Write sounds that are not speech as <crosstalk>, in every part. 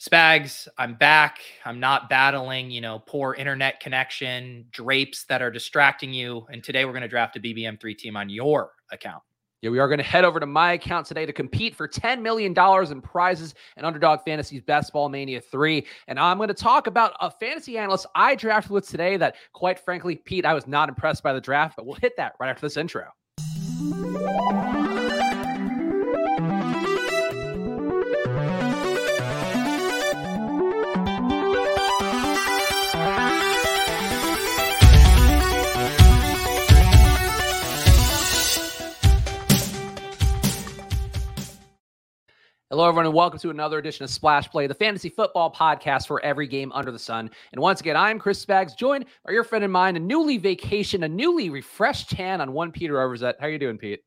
Spags, I'm back. I'm not battling, you know, poor internet connection, drapes that are distracting you. And today we're going to draft a BBM3 team on your account. Yeah, we are going to head over to my account today to compete for $10 million in prizes and Underdog Fantasy's Best Ball Mania 3. And I'm going to talk about a fantasy analyst I drafted with today that, quite frankly, Pete, I was not impressed by the draft, but we'll hit that right after this intro. Hello, everyone, and welcome to another edition of Splash Play, the fantasy football podcast for every game under the sun. And once again, I'm Chris Spags, joined by your friend and mine, a newly vacation, a newly refreshed tan on one Peter Overzet. How are you doing, Pete?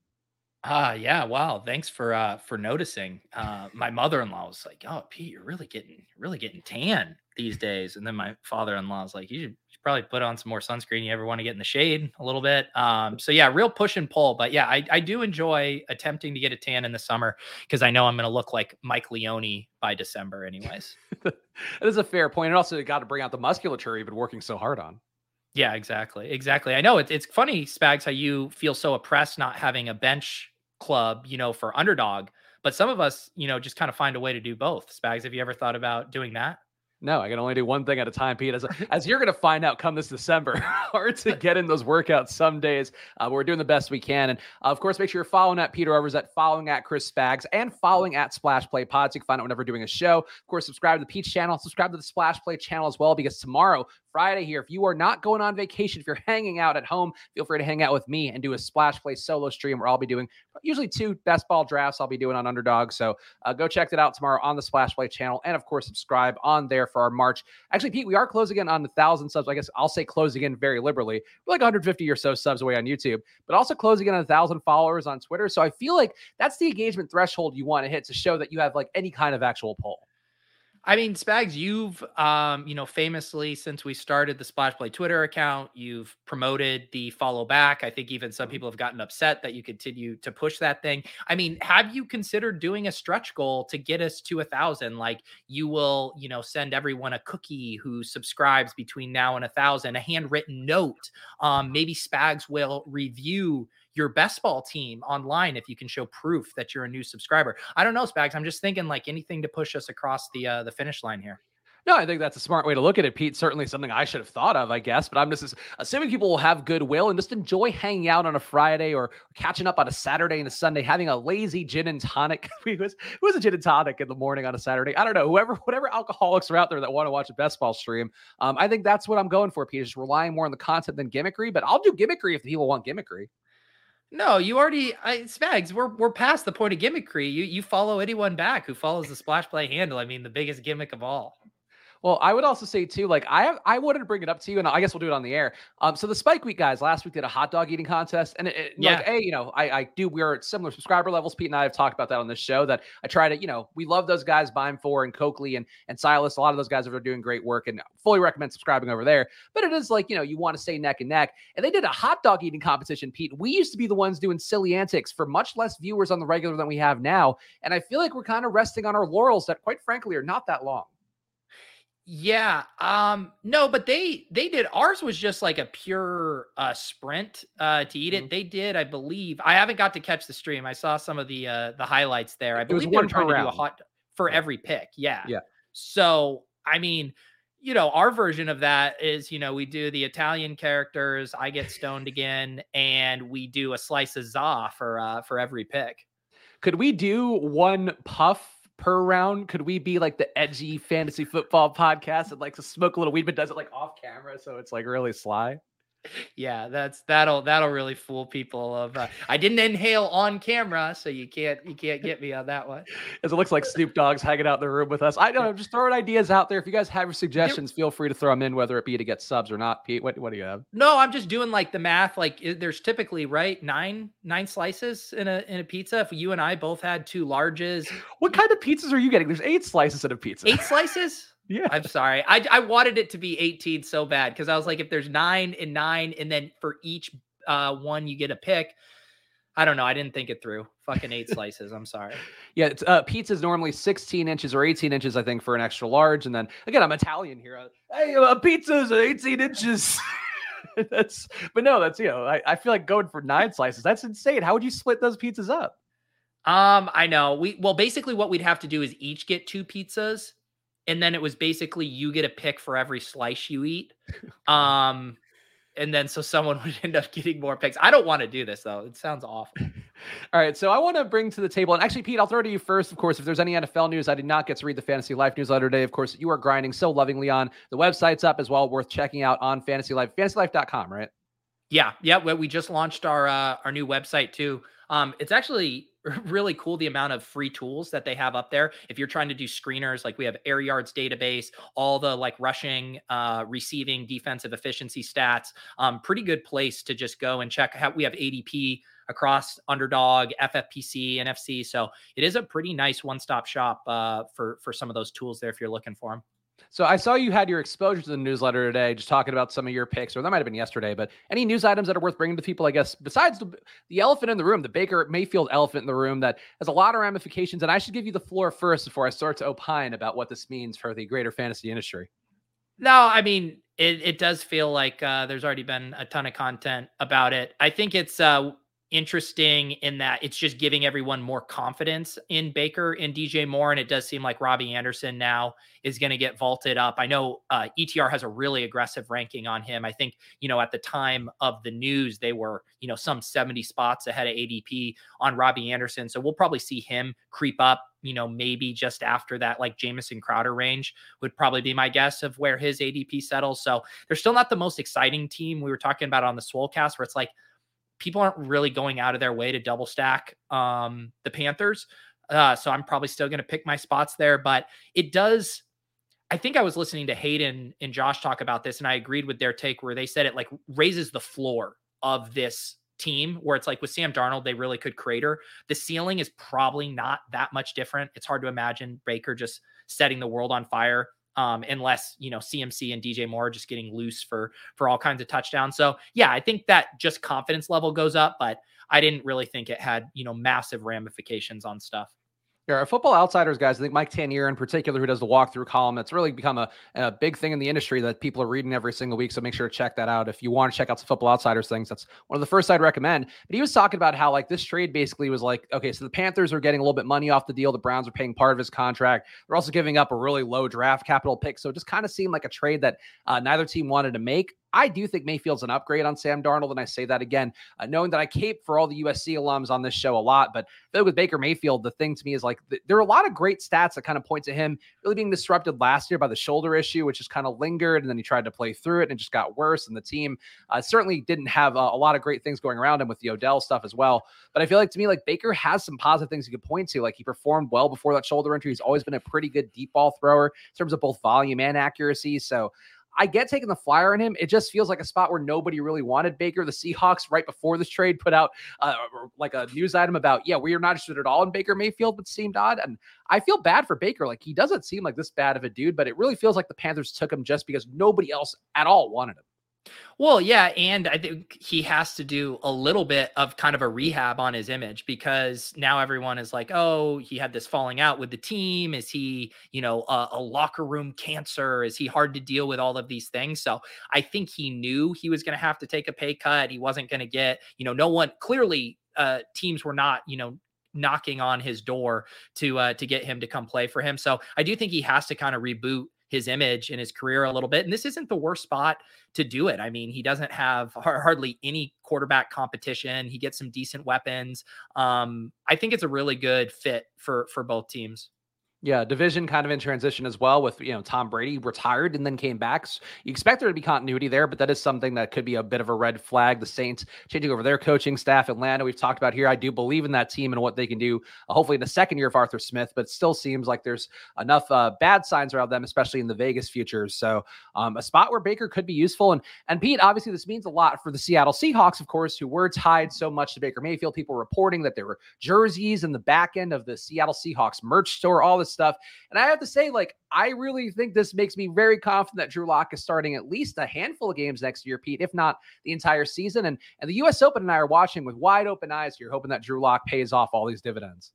Ah, uh, yeah. Wow. Thanks for uh for noticing. Uh my mother-in-law was like, Oh, Pete, you're really getting really getting tan these days. And then my father-in-law was like, You should probably put on some more sunscreen. You ever want to get in the shade a little bit? Um, so yeah, real push and pull. But yeah, I, I do enjoy attempting to get a tan in the summer because I know I'm going to look like Mike Leone by December, anyways. <laughs> that is a fair point. And also, got to bring out the musculature you've been working so hard on. Yeah, exactly, exactly. I know it, it's funny, Spags, how you feel so oppressed not having a bench club, you know, for underdog. But some of us, you know, just kind of find a way to do both. Spags, have you ever thought about doing that? No, I can only do one thing at a time, Pete. As, <laughs> as you're going to find out come this December, <laughs> hard to get in those workouts some days. Uh, we're doing the best we can. And uh, of course, make sure you're following at Peter Evers, at following at Chris Spags, and following at Splash Play Pods. You can find out whenever we're doing a show. Of course, subscribe to the Peach channel, subscribe to the Splash Play channel as well, because tomorrow Friday here. If you are not going on vacation, if you're hanging out at home, feel free to hang out with me and do a splash play solo stream where I'll be doing usually two best ball drafts I'll be doing on underdog. So uh, go check that out tomorrow on the splash play channel. And of course, subscribe on there for our March. Actually, Pete, we are closing in on the thousand subs. I guess I'll say closing in very liberally. We're like 150 or so subs away on YouTube, but also closing in on a thousand followers on Twitter. So I feel like that's the engagement threshold you want to hit to show that you have like any kind of actual pull. I mean, Spags, you've um, you know, famously since we started the Splash Play Twitter account, you've promoted the follow back. I think even some mm-hmm. people have gotten upset that you continue to push that thing. I mean, have you considered doing a stretch goal to get us to a thousand? Like you will, you know, send everyone a cookie who subscribes between now and a thousand, a handwritten note. Um, maybe Spags will review your best ball team online if you can show proof that you're a new subscriber. I don't know, Spags. I'm just thinking like anything to push us across the uh, the finish line here. No, I think that's a smart way to look at it, Pete. Certainly something I should have thought of, I guess. But I'm just assuming people will have goodwill and just enjoy hanging out on a Friday or catching up on a Saturday and a Sunday, having a lazy gin and tonic. it was it was a gin and tonic in the morning on a Saturday. I don't know. Whoever, whatever alcoholics are out there that want to watch a best ball stream, um, I think that's what I'm going for, Pete. Just relying more on the content than gimmickry. But I'll do gimmickry if the people want gimmickry. No, you already I, Spags. We're we're past the point of gimmickry. You you follow anyone back who follows the splash play handle. I mean, the biggest gimmick of all. Well, I would also say too, like I I wanted to bring it up to you, and I guess we'll do it on the air. Um, so the Spike Week guys last week did a hot dog eating contest, and it, it yeah. like, hey, you know, I I do we're at similar subscriber levels. Pete and I have talked about that on this show. That I try to, you know, we love those guys, Beimfohr and Coakley and and Silas. A lot of those guys are doing great work, and fully recommend subscribing over there. But it is like you know, you want to stay neck and neck, and they did a hot dog eating competition. Pete, we used to be the ones doing silly antics for much less viewers on the regular than we have now, and I feel like we're kind of resting on our laurels that, quite frankly, are not that long. Yeah. Um, no, but they they did ours was just like a pure uh sprint uh to eat it. Mm-hmm. They did, I believe. I haven't got to catch the stream. I saw some of the uh the highlights there. I believe they were trying to do a hot for every pick. Yeah. Yeah. So I mean, you know, our version of that is, you know, we do the Italian characters, I get stoned again, and we do a slice of za for uh for every pick. Could we do one puff per round? Could we be like the edgy fantasy football podcast that likes to smoke a little weed but does it like off camera so it's like really sly? Yeah that's that'll that'll really fool people of uh, i didn't inhale on camera so you can't you can't get me on that one. As it looks like snoop dogg's hanging out in the room with us. I don't know <laughs> just throwing ideas out there. If you guys have your suggestions feel free to throw them in whether it be to get subs or not. Pete what, what do you have? No i'm just doing like the math like there's typically right nine nine slices in a in a pizza. If you and i both had two larges what kind of pizzas are you getting? There's eight slices in a pizza. Eight slices yeah. I'm sorry. I, I wanted it to be 18 so bad because I was like, if there's nine and nine, and then for each uh, one you get a pick, I don't know. I didn't think it through. fucking eight <laughs> slices. I'm sorry. Yeah, it's, uh, pizza is normally 16 inches or 18 inches, I think, for an extra large. And then again, I'm Italian here. Uh, hey, uh, pizza is 18 inches. <laughs> that's, but no, that's you know, I, I feel like going for nine slices. That's insane. How would you split those pizzas up? Um, I know. We well, basically, what we'd have to do is each get two pizzas, and then it was basically you get a pick for every slice you eat. <laughs> Um, and then so someone <laughs> would end up getting more picks. I don't want to do this though. It sounds awful. <laughs> All right, so I want to bring to the table, and actually, Pete, I'll throw to you first. Of course, if there's any NFL news, I did not get to read the Fantasy Life newsletter today. Of course, you are grinding so lovingly on the website's up as well, worth checking out on Fantasy Life, FantasyLife.com, right? Yeah, yeah. We just launched our uh, our new website too. Um, it's actually <laughs> really cool the amount of free tools that they have up there. If you're trying to do screeners, like we have air yards database, all the like rushing, uh, receiving, defensive efficiency stats. Um, pretty good place to just go and check. How we have ADP across underdog, FFPC, NFFC. So it is a pretty nice one stop shop uh, for for some of those tools there if you're looking for them. So I saw you had your exposure to the newsletter today, just talking about some of your picks, or that might have been yesterday. But any news items that are worth bringing to people, I guess, besides the, the elephant in the room, the Baker Mayfield elephant in the room that has a lot of ramifications. And I should give you the floor first before I start to opine about what this means for the greater fantasy industry. No, I mean it. It does feel like uh, there's already been a ton of content about it. I think it's uh, interesting in that it's just giving everyone more confidence in Baker and DJ Moore. And it does seem like Robbie Anderson now is going to get vaulted up. I know uh, ETR has a really aggressive ranking on him. I think, you know, at the time of the news, they were, you know, some 70 spots ahead of ADP on Robbie Anderson. So we'll probably see him creep up, you know, maybe just after that, like Jamison Crowder range would probably be my guess of where his ADP settles. So they're still not the most exciting team. We were talking about on the Swolecast where it's like, people aren't really going out of their way to double stack um, the Panthers. Uh, so I'm probably still going to pick my spots there, but it does. I think I was listening to Hayden and Josh talk about this, and I agreed with their take where they said it like raises the floor of this team where it's like with Sam Darnold, they really could crater. The ceiling is probably not that much different. It's hard to imagine Baker just setting the world on fire um, unless you know CMC and DJ Moore just getting loose for for all kinds of touchdowns. So yeah, I think that just confidence level goes up, but I didn't really think it had you know massive ramifications on stuff. Yeah, football outsiders guys. I think Mike Tanier in particular, who does the walkthrough column, it's really become a, a big thing in the industry that people are reading every single week. So make sure to check that out if you want to check out some football outsiders things. That's one of the first I'd recommend. But he was talking about how like this trade basically was like, okay, so the Panthers are getting a little bit money off the deal. The Browns are paying part of his contract. They're also giving up a really low draft capital pick. So it just kind of seemed like a trade that uh, neither team wanted to make. I do think Mayfield's an upgrade on Sam Darnold, and I say that again, uh, knowing that I cape for all the USC alums on this show a lot. But with Baker Mayfield, the thing to me is like th- there are a lot of great stats that kind of point to him really being disrupted last year by the shoulder issue, which just kind of lingered, and then he tried to play through it, and it just got worse. And the team uh, certainly didn't have uh, a lot of great things going around him with the Odell stuff as well. But I feel like to me, like Baker has some positive things he could point to. Like he performed well before that shoulder injury. He's always been a pretty good deep ball thrower in terms of both volume and accuracy. So I get taking the flyer on him. It just feels like a spot where nobody really wanted Baker. The Seahawks, right before this trade, put out uh, like a news item about, yeah, we are not interested at all in Baker Mayfield, but seemed odd. And I feel bad for Baker. Like he doesn't seem like this bad of a dude, but it really feels like the Panthers took him just because nobody else at all wanted him. Well, yeah, and I think he has to do a little bit of kind of a rehab on his image because now everyone is like, "Oh, he had this falling out with the team. Is he, you know, a, a, locker room cancer? Is he hard to deal with all of these things?" So I think he knew he was going to have to take a pay cut. He wasn't going to get, you know, no one clearly. Uh, teams were not, you know, knocking on his door to uh, to get him to come play for him. So I do think he has to kind of reboot his image and his career a little bit. And this isn't the worst spot to do it. I mean, he doesn't have hardly any quarterback competition. He gets some decent weapons. Um, I think it's a really good fit for for both teams. Yeah, division kind of in transition as well with, you know, Tom Brady retired and then came back. So you expect there to be continuity there, but that is something that could be a bit of a red flag. The Saints changing over their coaching staff. Atlanta, we've talked about here. I do believe in that team and what they can do, uh, hopefully in the second year of Arthur Smith, but still seems like there's enough uh, bad signs around them, especially in the Vegas futures. So um, a spot where Baker could be useful. And, and Pete, obviously, this means a lot for the Seattle Seahawks, of course, who were tied so much to Baker Mayfield. People reporting that there were jerseys in the back end of the Seattle Seahawks merch store, all this stuff. And I have to say, like, I really think this makes me very confident that Drew Lock is starting at least a handful of games next year, Pete, if not the entire season. And and the US Open and I are watching with wide open eyes here, hoping that Drew Lock pays off all these dividends.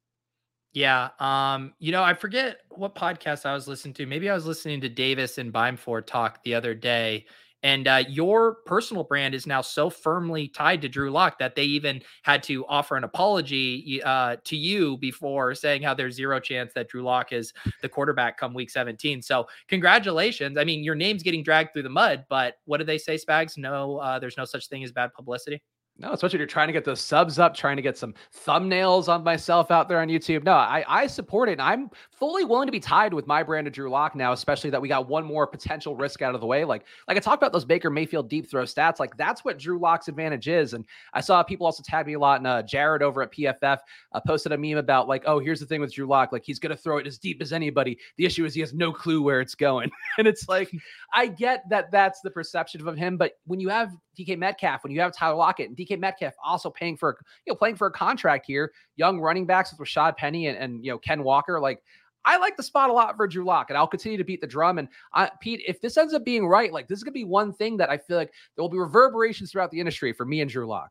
Yeah. Um, you know, I forget what podcast I was listening to. Maybe I was listening to Davis and Beimfohr talk the other day. And uh, your personal brand is now so firmly tied to Drew Lock that they even had to offer an apology uh, to you before saying how there's zero chance that Drew Lock is the quarterback come week 17. So congratulations. I mean, your name's getting dragged through the mud, but what did they say, Spags? No, uh, there's no such thing as bad publicity. No, especially if you're trying to get those subs up, trying to get some thumbnails on myself out there on YouTube. No, I, I support it. And I'm fully willing to be tied with my brand of Drew Lock now, especially that we got one more potential risk out of the way. Like, like I talked about those Baker Mayfield deep throw stats. Like that's what Drew Lock's advantage is. And I saw people also tag me a lot. And uh, Jared over at PFF uh, posted a meme about like, oh, here's the thing with Drew Lock. Like he's going to throw it as deep as anybody. The issue is he has no clue where it's going. <laughs> and it's like, I get that that's the perception of him. But when you have DK Metcalf, when you have Tyler Lockett and DK Metcalf also paying for, you know, playing for a contract here, young running backs with Rashad Penny and, and you know, Ken Walker, like I like the spot a lot for Drew Lock, and I'll continue to beat the drum. And I, Pete, if this ends up being right, like this is gonna be one thing that I feel like there will be reverberations throughout the industry for me and Drew Lock.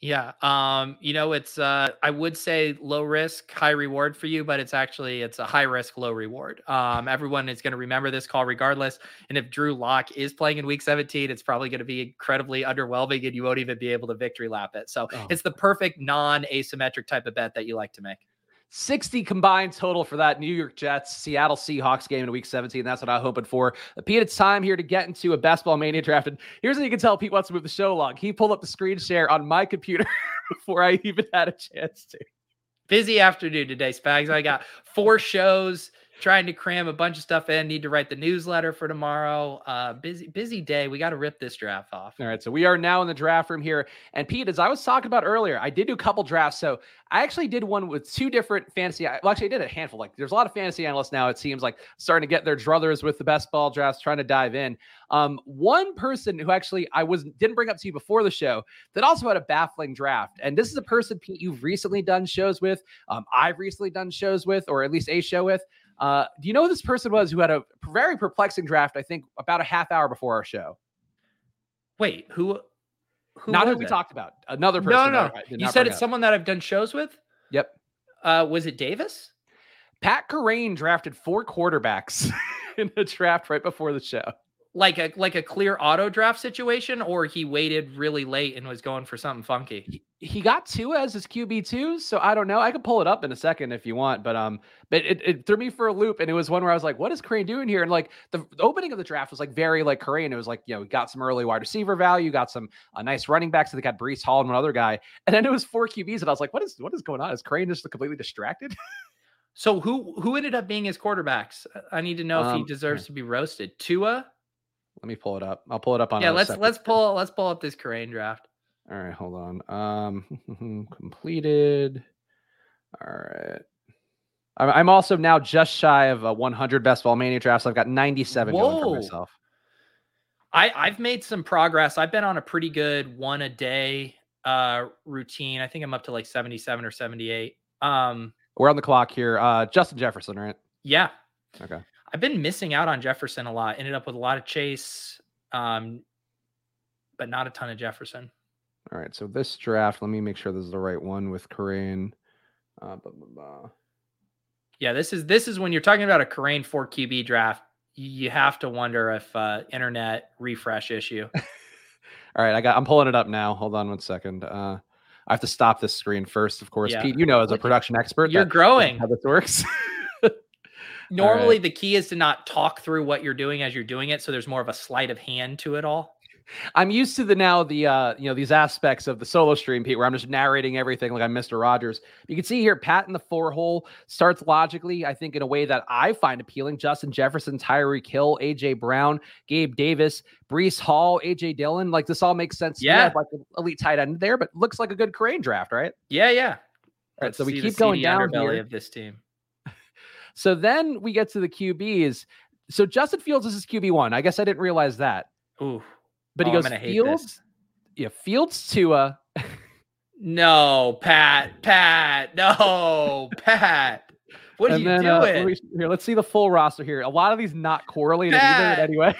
Yeah. Um, you know, it's uh I would say low risk, high reward for you, but it's actually it's a high risk, low reward. Um, everyone is going to remember this call regardless. And if Drew Lock is playing in week 17, it's probably going to be incredibly underwhelming and you won't even be able to victory lap it. So oh. it's the perfect non-asymmetric type of bet that you like to make. 60 combined total for that New York Jets Seattle Seahawks game in week 17. That's what I'm hoping for. Pete, it's time here to get into a Best Ball Mania draft. And here's how you can tell Pete wants to move the show along. He pulled up the screen share on my computer <laughs> before I even had a chance to. Busy afternoon today, Spags. I got four shows trying to cram a bunch of stuff in. Need to write the newsletter for tomorrow. Uh, busy, busy day. We got to rip this draft off. All right, so we are now in the draft room here. And Pete, as I was talking about earlier, I did do a couple drafts. So I actually did one with two different fantasy. Well, actually, I did a handful. Like, there's a lot of fantasy analysts now. It seems like starting to get their druthers with the best ball drafts, trying to dive in. Um, one person who actually I was didn't bring up to you before the show that also had a baffling draft, and this is a person Pete you've recently done shows with. Um, I've recently done shows with, or at least a show with. Uh, do you know who this person was who had a very perplexing draft? I think about a half hour before our show. Wait, who? who not who we talked about. Another person. No, no. You said it's up. someone that I've done shows with. Yep. Uh, was it Davis? Pat Kerrane drafted four quarterbacks <laughs> in the draft right before the show like a like a clear auto draft situation, or he waited really late and was going for something funky? He, got two as his QB two, so I don't know. I could pull it up in a second if you want, but um, but it, it threw me for a loop, and it was one where I was like, "What is Kerrane doing here?" And like the, the opening of the draft was like very like Kerrane. It was like you know, got some early wide receiver value, got some uh, nice running backs. So they got Breece Hall and one other guy, and then it was four QBs, and I was like, "What is what is going on? Is Kerrane just completely distracted?" so who who ended up being his quarterbacks? I need to know um, if he um, deserves to be roasted. Tua, let me pull it up. I'll pull it up on. Yeah, let's let's pull let's pull up this Kerrane draft. All right, hold on. Um, <laughs> completed. All right. I'm also now just shy of a 100 best ball mania drafts. I've got 97 Whoa. going for myself. I I've made some progress. I've been on a pretty good one a day uh routine. I think I'm up to like 77 or 78. Um, we're on the clock here. Uh, Justin Jefferson, right? Yeah. Okay. I've been missing out on Jefferson a lot. Ended up with a lot of Chase, um, but not a ton of Jefferson. All right. So this draft, let me make sure this is the right one with Kerrane. Uh, blah, blah, blah. Yeah, this is this is when you're talking about a Kerrane four QB draft. You have to wonder if uh, internet refresh issue. <laughs> All right, I got. I'm pulling it up now. Hold on one second. Uh, I have to stop this screen first, of course. Yeah. Pete, you know, as a production expert, you're growing. How this works. <laughs> Normally, right. the key is to not talk through what you're doing as you're doing it, so there's more of a sleight of hand to it all. I'm used to the now the uh you know these aspects of the solo stream, Pete, where I'm just narrating everything like I'm Mr. Rogers. You can see here, Pat in the four hole starts logically, I think, in a way that I find appealing. Justin Jefferson, Tyreek Hill, AJ Brown, Gabe Davis, Breece Hall, AJ Dillon. Like this all makes sense. Yeah, like elite tight end there, but looks like a good Kerrane draft, right? Yeah, yeah. All right, so we keep going down here. of this team. So then we get to the QBs. So Justin Fields is his QB one. I guess I didn't realize that. Ooh. But he oh, goes Fields. Yeah, Fields to Tua. no, Pat. Pat. No, <laughs> Pat. What are And you then, uh, doing? me- here, let's see the full roster here. A lot of these not correlated Pat. either. Anyway,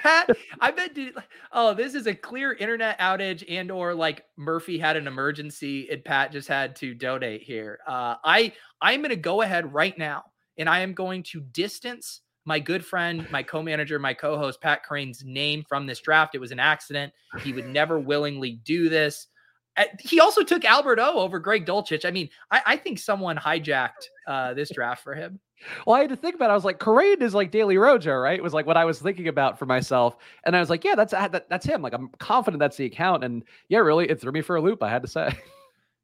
Pat, <laughs> I bet. Dude, oh, this is a clear internet outage, and or like Murphy had an emergency, and Pat just had to donate here. Uh, I I'm going to go ahead right now, and I am going to distance my good friend, my co-manager, my co-host Pat Kerrane's name from this draft. It was an accident. He would never willingly do this. Uh, He also took Albert O over Greg Dulcich. I mean, I, I think someone hijacked uh, this draft for him. well, I had to think about. it. I was like, Kerrane is like Daily Rojo, right? It was like what I was thinking about for myself, and I was like, yeah, that's that, that's him. Like I'm confident that's the account, and yeah, really, it threw me for a loop. I had to say. <laughs>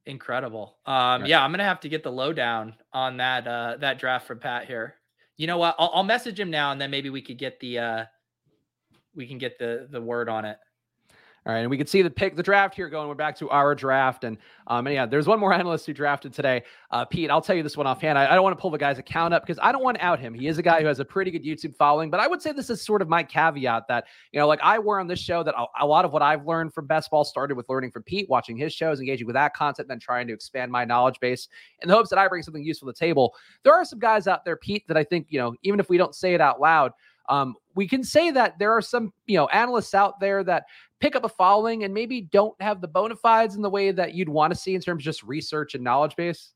Incredible. Um, yeah, I'm gonna have to get the lowdown on that uh that draft from Pat here. You know what? I'll, I'll message him now, and then maybe we could get the uh we can get the the word on it. All right, and we can see the pick, the draft here going. We're back to our draft, and um, and yeah, there's one more analyst who drafted today. Uh, Pete, I'll tell you this one offhand. I, I don't want to pull the guy's account up because I don't want to out him. He is a guy who has a pretty good YouTube following, but I would say this is sort of my caveat that you know, like I were on this show that a, a lot of what I've learned from best ball started with learning from Pete, watching his shows, engaging with that content, then trying to expand my knowledge base in the hopes that I bring something useful to the table. There are some guys out there, Pete, that I think you know, even if we don't say it out loud. Um, we can say that there are some, you know, analysts out there that pick up a following and maybe don't have the bona fides in the way that you'd want to see in terms of just research and knowledge base.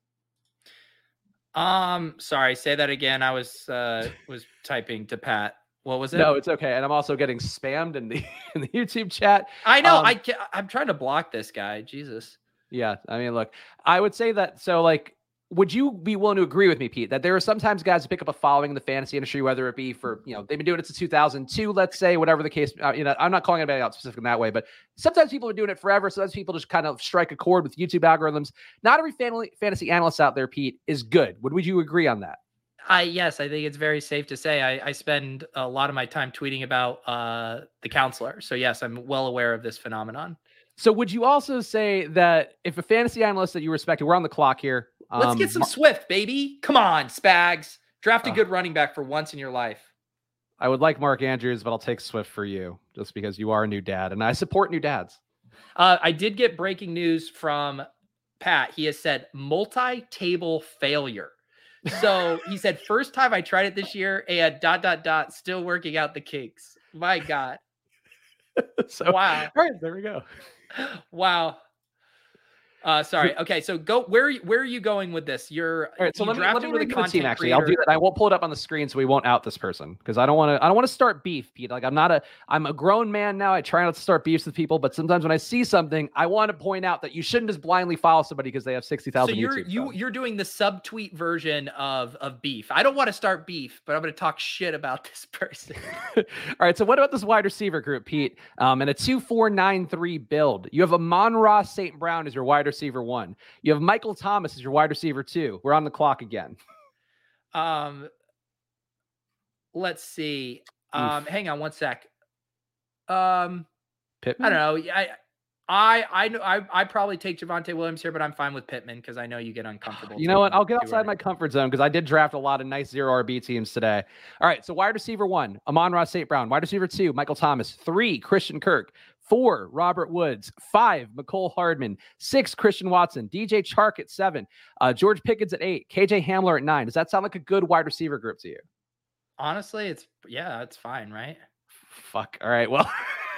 Um, sorry, say that again. I was uh was typing to Pat. What was it? No, it's okay. And I'm also getting spammed in the <laughs> in the YouTube chat. I know. um, I I'm trying to block this guy. Jesus. Yeah, I mean, look, I would say that. So, like, would you be willing to agree with me, Pete, that there are sometimes guys who pick up a following in the fantasy industry, whether it be for you know they've been doing it since 2002, let's say, whatever the case. Uh, you know, I'm not calling anybody out specific in that way, but sometimes people are doing it forever. Sometimes people just kind of strike a chord with YouTube algorithms. Not every family, fantasy analyst out there, Pete, is good. Would would you agree on that? I yes, I think it's very safe to say I, I spend a lot of my time tweeting about uh the counselor. So yes, I'm well aware of this phenomenon. So, would you also say that if a fantasy analyst that you respected, we're on the clock here. Let's um, get some Swift, baby. Come on, Spags. Draft a Ugh. good running back for once in your life. I would like Mark Andrews, but I'll take Swift for you just because you are a new dad, and I support new dads. Uh, I did get breaking news from Pat. He has said multi-table failure. So he said, <laughs> first time I tried it this year, and dot dot dot, still working out the kinks. My God. <laughs> so, Wow. all right, there we go. Wow. Uh, sorry. <laughs> Okay, so go. Where are you, where are you going with this? You're All right, so let me, let me read the team. Actually, I'll do that. I won't pull it up on the screen so we won't out this person because I don't want to. I don't want to start beef, Pete. Like I'm not a. I'm a grown man now. I try not to start beefs with people, but sometimes when I see something, I want to point out that you shouldn't just blindly follow somebody because they have sixty thousand. So you're YouTube you you're doing the subtweet version of of beef. I don't want to start beef, but I'm going to talk shit about <laughs> this person. <laughs> All right. So what about this wide receiver group, Pete? Um, and a two four nine three build. You have a Ross St. Brown as your wide receiver one. You have Michael Thomas as your wide receiver two. We're on the clock again. <laughs> Um, let's see. Oof. Um, hang on one sec. Um, Pittman. I don't know. I I I know I I probably take Javonte Williams here, but I'm fine with Pittman because I know you get uncomfortable. You know what? I'll get outside my comfort zone because I did draft a lot of nice zero RB teams today. All right. So wide receiver one, Amon-Ra St. Brown. Wide receiver two, Michael Thomas. Three, Christian Kirk. Four, Robert Woods. Five, Mecole Hardman. Six, Christian Watson. DJ Chark at seven. Uh, George Pickens at eight. KJ Hamler at nine. Does that sound like a good wide receiver group to you? Honestly, it's yeah, it's fine, right? Fuck. All right. Well,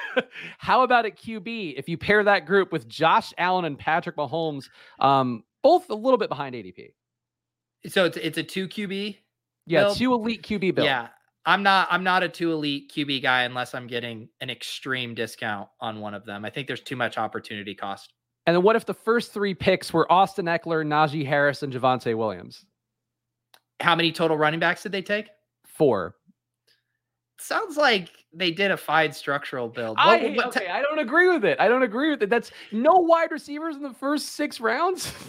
<laughs> how about at QB? If you pair that group with Josh Allen and Patrick Mahomes, um, both a little bit behind ADP. So it's it's a two QB. Yeah, Build? two elite QB builds. Yeah. I'm not I'm not a two elite QB guy unless I'm getting an extreme discount on one of them. I think there's too much opportunity cost. And then what if the first three picks were Austin Ekeler, Najee Harris, and Javonte Williams? How many total running backs did they take? Four. Sounds like they did a fine structural build. What- hate- what ti- okay, I don't agree with it. I don't agree with it. That's no wide receivers in the first six rounds. <laughs>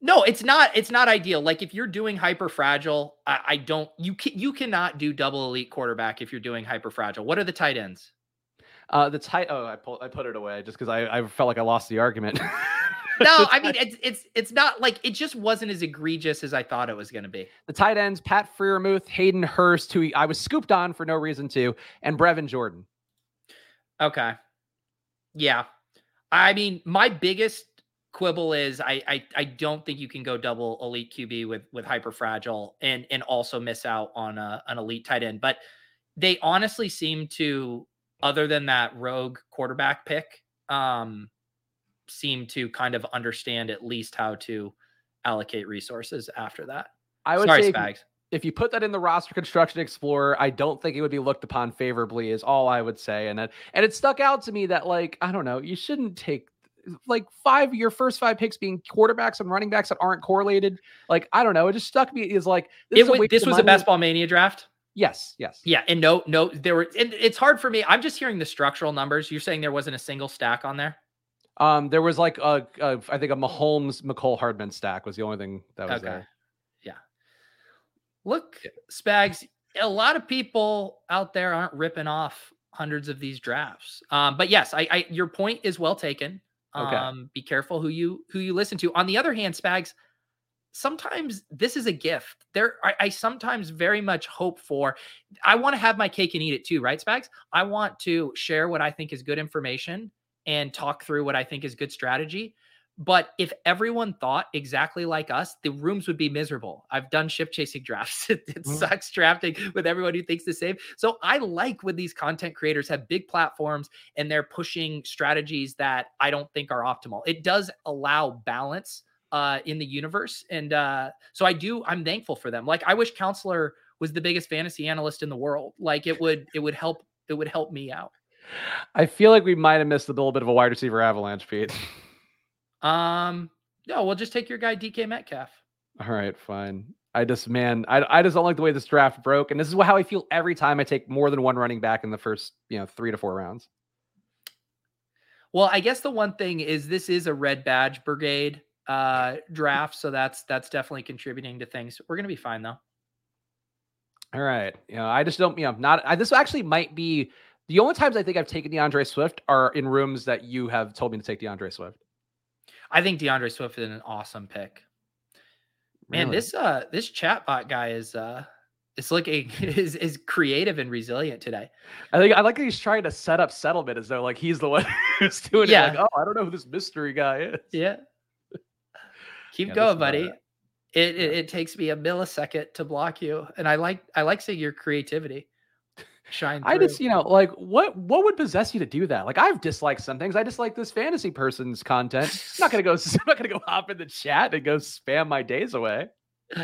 no, it's not. It's not ideal. Like if you're doing hyper fragile, I, I don't. You can you cannot do double elite quarterback if you're doing hyper fragile. What are the tight ends? Uh, the tight. Oh, I pulled. I put it away just because I, I felt like I lost the argument. <laughs> <laughs> No, I mean it's it's it's not like it just wasn't as egregious as I thought it was going to be. the tight ends: Pat Freiermuth, Hayden Hurst, who I was scooped on for no reason to, and Brevin Jordan. Okay. Yeah. I mean, my biggest quibble is I, I I don't think you can go double elite QB with with hyper fragile and and also miss out on a, an elite tight end. But they honestly seem to, other than that rogue quarterback pick, um, seem to kind of understand at least how to allocate resources after that. I would Sorry, say Spags. if you put that in the roster construction explorer, I don't think it would be looked upon favorably. Is all I would say, and it, and it stuck out to me that like I don't know, you shouldn't take like five your first five picks being quarterbacks and running backs that aren't correlated. Like I don't know, it just stuck me is like It is a wa- this was a money. best ball mania draft. Yes, yes. Yeah, and no, no, there were. And it's hard for me. I'm just hearing the structural numbers. You're saying there wasn't a single stack on there. Um, there was like a, a I think a Mahomes Mecole Hardman stack was the only thing that was Okay. there. Yeah. Look, Spags, a lot of people out there aren't ripping off hundreds of these drafts. Um, but yes, I, I your point is well taken. Okay. Um, be careful who you who you listen to. On the other hand, Spags, sometimes this is a gift. There, I, I sometimes very much hope for. I want to have my cake and eat it too, right, Spags? I want to share what I think is good information and talk through what I think is good strategy. But if everyone thought exactly like us, the rooms would be miserable. I've done shift chasing drafts. <laughs> It, it Mhm. sucks drafting with everyone who thinks the same. So I like when these content creators have big platforms and they're pushing strategies that I don't think are optimal. It does allow balance uh, in the universe. And uh, so I do, I'm thankful for them. Like I wish Counselor was the biggest fantasy analyst in the world. Like it would, it would help, it would help me out. I feel like we might have missed a little bit of a wide receiver avalanche, Pete. <laughs> Um, no, we'll just take your guy DK Metcalf. All right, fine. I just, man, I, I just don't like the way this draft broke. And this is how I feel every time I take more than one running back in the first, you know, three to four rounds. Well, I guess the one thing is this is a red badge brigade uh draft, so that's that's definitely contributing to things. We're gonna be fine though. All right. You know, I just don't, you know, not, I, this actually might be the only times I think I've taken DeAndre Swift are in rooms that you have told me to take DeAndre Swift. I think DeAndre Swift is an awesome pick. Man, Really? this uh this chatbot guy is uh is looking <laughs> is is creative and resilient today. I think I like that he's trying to set up settlement as though like he's the one <laughs> who's doing Yeah. it. Like, oh, I don't know who this mystery guy is. Yeah. Keep Yeah, going, buddy. It, it it takes me a millisecond to block you, and I like I like seeing your creativity shine. I just, you know, like what what would possess you to do that? Like I've disliked some things. I dislike this fantasy person's content. I'm not gonna go. <laughs> I'm not gonna go hop in the chat and go spam my days away. <sighs>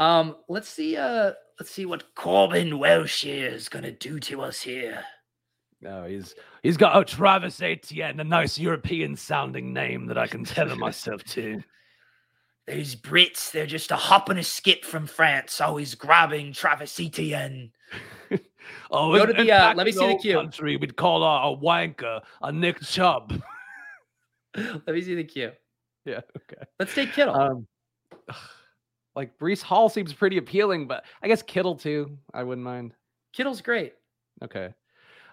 Um, let's see. Uh, let's see what Corbin Welsh is gonna do to us here. No, he's he's got a Travis Etienne, a nice European sounding name that I can tether myself to. <laughs> Those Brits, they're just a hop and a skip from France, always grabbing Travis <laughs> Etienne. Oh, Go to the, uh, let me see the old queue. Country, we'd call our a wanker a Nick Chubb. <laughs> Let me see the queue. <laughs> yeah, okay. Let's take Kittle. Um, like Breece Hall seems pretty appealing, but I guess Kittle too. I wouldn't mind. Kittle's great. Okay.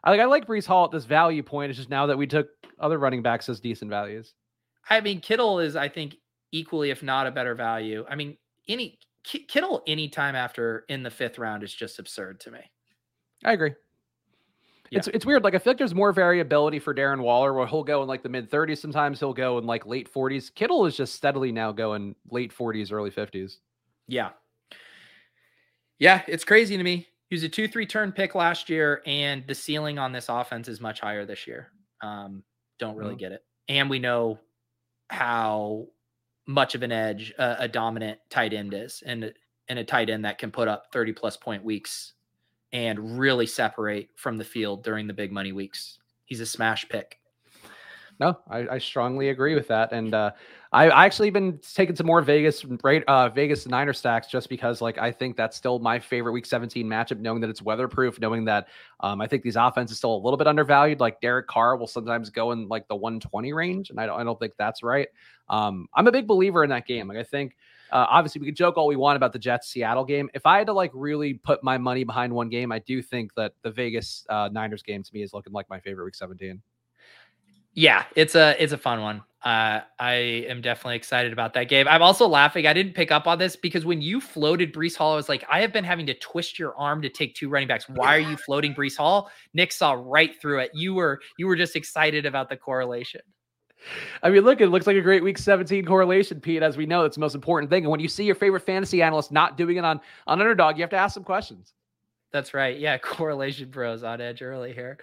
I like I like Breece Hall at this value point. It's just now that we took other running backs as decent values. I mean, Kittle is, I think, equally, if not a better value. I mean, any Ki- Kittle anytime after in the fifth round is just absurd to me. I agree. Yeah. It's it's weird. Like I feel like there's more variability for Darren Waller, where he'll go in like the mid 30s. Sometimes he'll go in like late 40s. Kittle is just steadily now going late 40s, early 50s. Yeah. Yeah, it's crazy to me. He was a two, three turn pick last year, and the ceiling on this offense is much higher this year. Um, don't really Mhm. get it. And we know how much of an edge a, a dominant tight end is, and and a tight end that can put up 30 plus point weeks and really separate from the field during the big money weeks. He's a smash pick. No, I, I strongly agree with that. And uh, I, I actually been taking some more Vegas uh, Vegas Niner stacks just because like I think that's still my favorite Week 17 matchup, knowing that it's weatherproof, knowing that um, I think these offenses still a little bit undervalued. Like Derek Carr will sometimes go in like the 120 range, and I don't I don't think that's right. Um, I'm a big believer in that game. Like I think. Uh, obviously, we could joke all we want about the Jets Seattle game. If I had to like really put my money behind one game, I do think that the Vegas uh, Niners game to me is looking like my favorite Week 17. Yeah, it's a it's a fun one. Uh, I am definitely excited about that game. I'm also laughing. I didn't pick up on this because when you floated Breece Hall, I was like, I have been having to twist your arm to take two running backs. Why are you floating Brees Hall? Nick saw right through it. You were you were just excited about the correlation. I mean, look, it looks like a great week 17 correlation, Pete. As we know, that's the most important thing. And when you see your favorite fantasy analyst not doing it on, on underdog, you have to ask some questions. That's right. Yeah, <laughs> correlation pros on edge early here.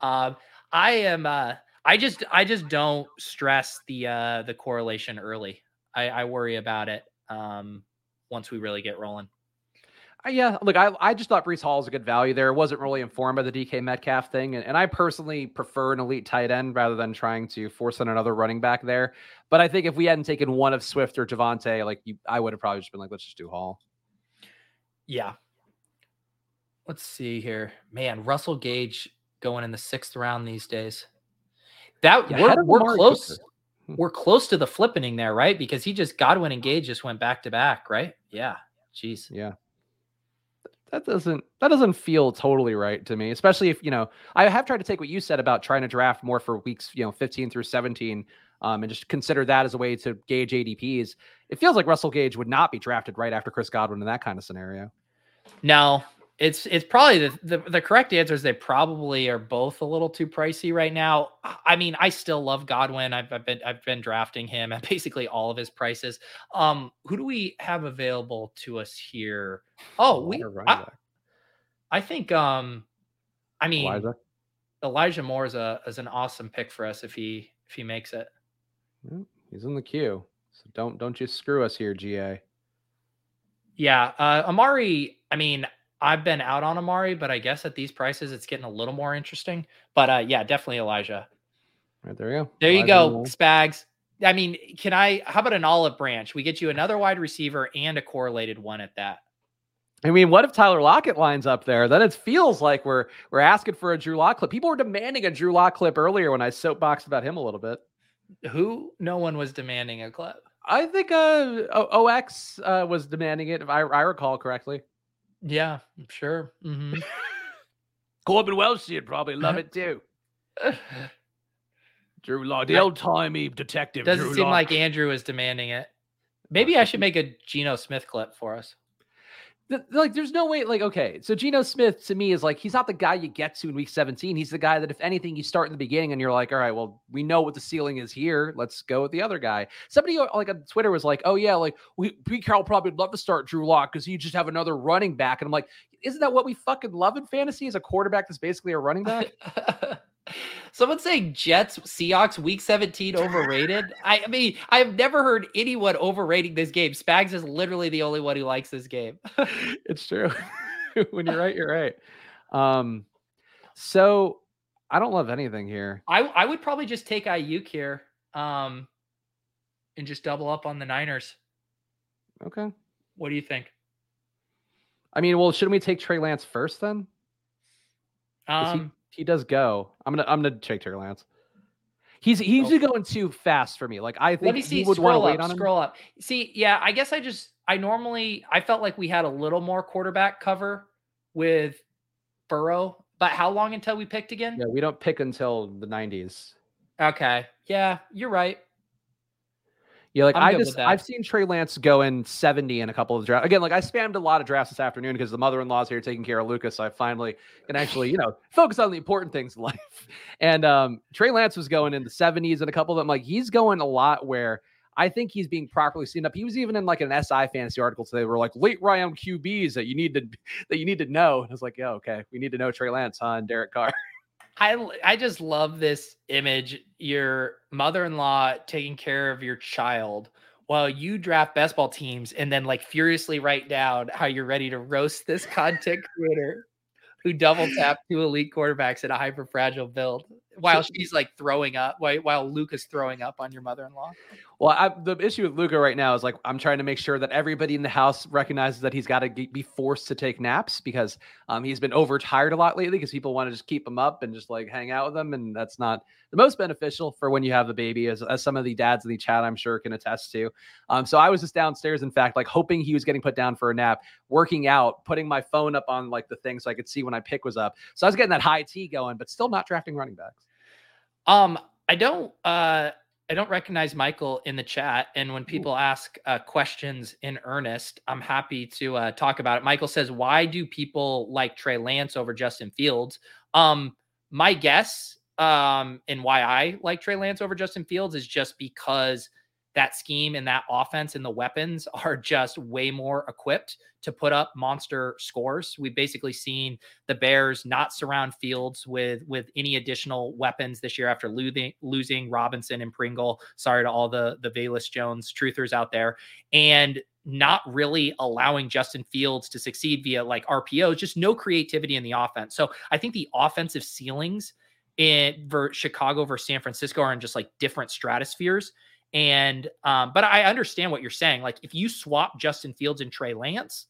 Um, I am uh I just I just don't stress the uh the correlation early. I, I worry about it um once we really get rolling. Uh, yeah, look, I, I just thought Breece Hall is a good value there. wasn't really informed by the DK Metcalf thing, and, and I personally prefer an elite tight end rather than trying to force on another running back there. But I think if we hadn't taken one of Swift or Javonte, like you, I would have probably just been like, let's just do Hall. Yeah. Let's see here, man. Russell Gage going in the sixth round these days. That yeah, we're, we're close. Hmm. We're close to the flipping there, right? Because he just Godwin and Gage just went back to back, right? Yeah. Jeez. Yeah that doesn't that doesn't feel totally right to me especially if you know i have tried to take what you said about trying to draft more for weeks you know 15 through 17 um, and just consider that as a way to gauge adps it feels like russell gage would not be drafted right after chris godwin in that kind of scenario no it's it's probably the, the, the correct answer is they probably are both a little too pricey right now. I mean, I still love Godwin. I've, I've been I've been drafting him at <laughs> basically all of his prices. Um, who do we have available to us here? Oh, we I, I, think um, I mean Elijah, Elijah Moore is a is an awesome pick for us if he if he makes it. he's in the queue, so don't don't you screw us here, GA. Yeah, uh, Amari. I mean, I've been out on Amari, but I guess at these prices, it's getting a little more interesting. But uh, yeah, definitely Elijah. Right there you go. There Elijah you go, Spags. I mean, can I? How about an olive branch? We get you another wide receiver and a correlated one at that. I mean, what if Tyler Lockett lines up there? Then it feels like we're we're asking for a Drew Lock clip. People were demanding a Drew Lock clip earlier when I soapboxed about him a little bit. Who? No one was demanding a clip. I think uh, OX uh, was demanding it, if I, I recall correctly. Yeah, sure. Mm-hmm. <laughs> Corbin Welsh would probably love it too. <laughs> Drew Lock, the old timey detective. Doesn't Drew seem like Andrew is demanding it. Maybe I should make a Geno Smith clip for us the, like there's no way like okay so Geno Smith to me is like he's not the guy you get to in week 17 he's the guy that if anything you start in the beginning and you're like all right well we know what the ceiling is here. Let's go with the other guy. Somebody uh, like on Twitter was like oh yeah like we Pete Carroll probably would love to start Drew Lock because you just have another running back. And I'm like isn't that what we fucking love in fantasy is a quarterback that's basically a running back <laughs> Someone saying Jets Seahawks week 17 overrated. <laughs> I, I, mean, I've never heard anyone overrating this game. Spags is literally the only one who likes this game. <laughs> it's true. <laughs> when you're right, you're right. Um, so I don't love anything here. I I would probably just take Aiyuk here. Um and just double up on the Niners. Okay. What do you think? I mean, well, shouldn't we take Trey Lance first then? Um he does go. I'm gonna I'm gonna check Trey Lance. He's he's okay. Oh. going too fast for me. Like I think Let me see, he would want to wait on him. Scroll up. See, yeah, I guess I just I normally I felt like we had a little more quarterback cover with Burrow, but how long until we picked again? Yeah, we don't pick until the 90s. Okay. Yeah, you're right. Yeah, like I'm i just I've seen Trey Lance go in 70 in a couple of drafts. Again, like I spammed a lot of drafts this afternoon because the mother-in-law's here taking care of Lucas. So I finally can actually, you know, <laughs> focus on the important things in life. And um Trey Lance was going in the 70s and a couple of them, like he's going a lot where I think he's being properly seen up. He was even in like an SI fantasy article today. Were like late round QBs that you need to <laughs> that you need to know. And I was like, yeah, okay, we need to know Trey Lance, huh? And Derek Carr. I I just love this image. Your mother-in-law taking care of your child while you draft best ball teams and then like furiously write down how you're ready to roast this content <laughs> creator who double tapped two elite quarterbacks in a hyper fragile build while <laughs> she's like throwing up while, while Luke is throwing up on your mother-in-law. Well, I, the issue with Luca right now is like I'm trying to make sure that everybody in the house recognizes that he's got to be forced to take naps because um, he's been overtired a lot lately because people want to just keep him up and just like hang out with him, and that's not the most beneficial for when you have the baby, as, as some of the dads in the chat I'm sure can attest to. Um, so I was just downstairs, in fact, like hoping he was getting put down for a nap, working out, putting my phone up on like the thing so I could see when I pick was up. So I was getting that high T going, but still not drafting running backs. Um, I don't uh I don't recognize Michael in the chat. And when people ask uh, questions in earnest, I'm happy to uh, talk about it. Michael says, "Why do people like Trey Lance over Justin Fields?" Um, my guess um, and why I like Trey Lance over Justin Fields is just because that scheme and that offense and the weapons <laughs> are just way more equipped to put up monster scores. We've basically seen the Bears not surround Fields with with any additional weapons this year after losing losing Robinson and Pringle. Sorry to all the the Velus Jones truthers out there, and not really allowing Justin Fields to succeed via like RPO, just no creativity in the offense. So I think the offensive ceilings in Chicago versus San Francisco are in just like different stratospheres. And um, but I understand what you're saying. Like if you swap Justin Fields and Trey Lance,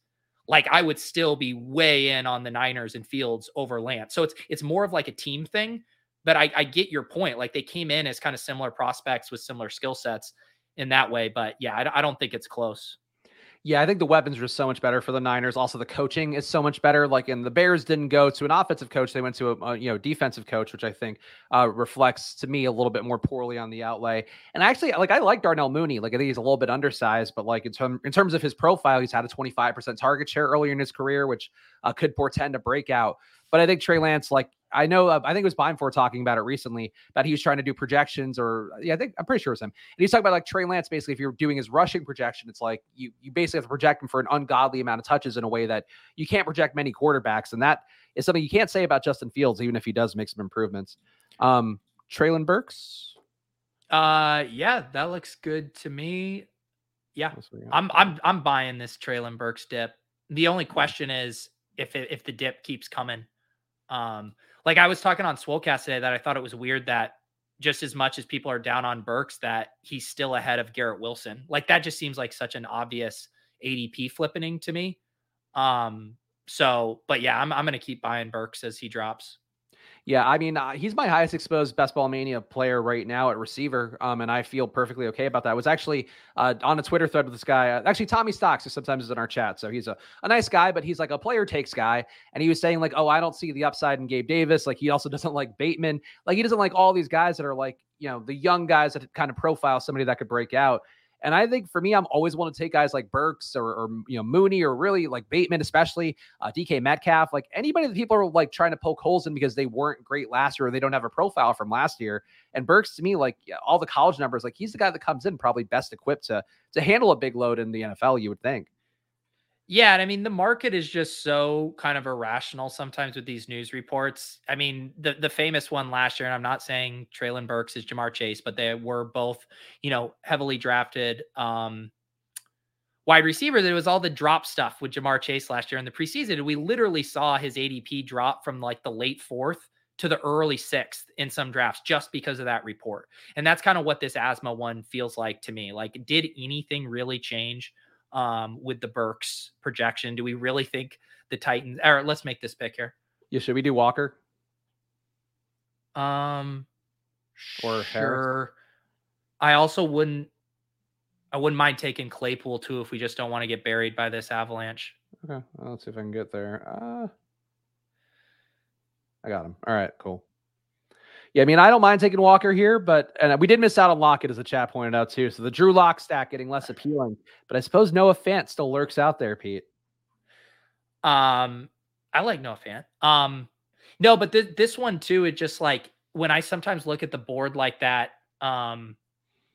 like I would still be way in on the Niners and Fields over Lance. So it's it's more of like a team thing. But I, I get your point. Like they came in as kind of similar prospects with similar skill sets in that way. But yeah, I, I don't think it's close. Yeah, I think the weapons are so much better for the Niners. Also, the coaching is so much better. Like, and the Bears didn't go to an offensive coach; they went to a, a you know defensive coach, which I think uh, reflects to me a little bit more poorly on the outlay. And actually, like I like Darnell Mooney. Like I think he's a little bit undersized, but like in, term, in terms of his profile, he's had a 25% target share earlier in his career, which uh, could portend a breakout. But I think Trey Lance, like I know, uh, I think it was Beimfohr talking about it recently that he was trying to do projections, or yeah, I think I'm pretty sure it was him. And he's talking about like Trey Lance. Basically, if you're doing his rushing projection, it's like you you basically have to project him for an ungodly amount of touches in a way that you can't project many quarterbacks, and that is something you can't say about Justin Fields, even if he does make some improvements. Um, Treylon Burks. Uh, yeah, that looks good to me. Yeah, I'm I'm I'm buying this Treylon Burks dip. The only question is if it, if the dip keeps coming. Um, like I was talking on Swolecast today that I thought it was weird that just as much as people are down on Burks, that he's still ahead of Garrett Wilson. Like that just seems like such an obvious ADP flipping to me. Um, so, but yeah, I'm I'm gonna keep buying Burks as he drops. Yeah, I mean, uh, he's my highest exposed best ball mania player right now at receiver, um, and I feel perfectly okay about that. I was actually uh, on a Twitter thread with this guy, uh, actually Tommy Stocks, who sometimes is in our chat. So he's a, a nice guy, but he's like a player takes guy, and he was saying like, oh, I don't see the upside in Gabe Davis. Like he also <laughs> doesn't like Bateman. Like he doesn't like all these guys that are like, you know, the young guys that kind of profile somebody that could break out. And I think for me, I'm always want to take guys like Burks or, or, you know Mooney or really like Bateman, especially uh, DK Metcalf, like anybody that people are like trying to poke holes in because they weren't great last year or they don't have a profile from last year. And Burks to me, like all the college numbers, like he's the guy that comes in probably best equipped to to handle a big load in the NFL. You would think. Yeah, and I mean the market is just so kind of irrational sometimes with these news reports. I mean, the the famous one last year, and I'm not saying Treylon Burks is Ja'Marr Chase, but they were both, you know, heavily drafted um wide receivers. It was all the drop stuff with Ja'Marr Chase last year in the preseason. We literally saw his ADP drop from like the late fourth to the early sixth in some drafts just because of that report. And that's kind of what this asthma one feels like to me. Like, did anything really change? Um, with the Burks projection. Do we really think the Titans? All right, let's make this pick here. Yeah, should we do Walker? Um, or sure. Harris? I also wouldn't. I wouldn't mind taking Claypool too if we just don't want to get buried by this avalanche. Okay, well, let's see if I can get there. Uh, I got him. All right, cool. Yeah, I mean, I don't mind taking Walker here, but and we did miss out on Lockett, as the chat pointed out too. So the Drew Lock stack getting less appealing, but I suppose Noah Fant still lurks out there, Pete. Um, I like Noah Fant. Um, no, but th- this one too, it just like when I sometimes look at the board like that, um,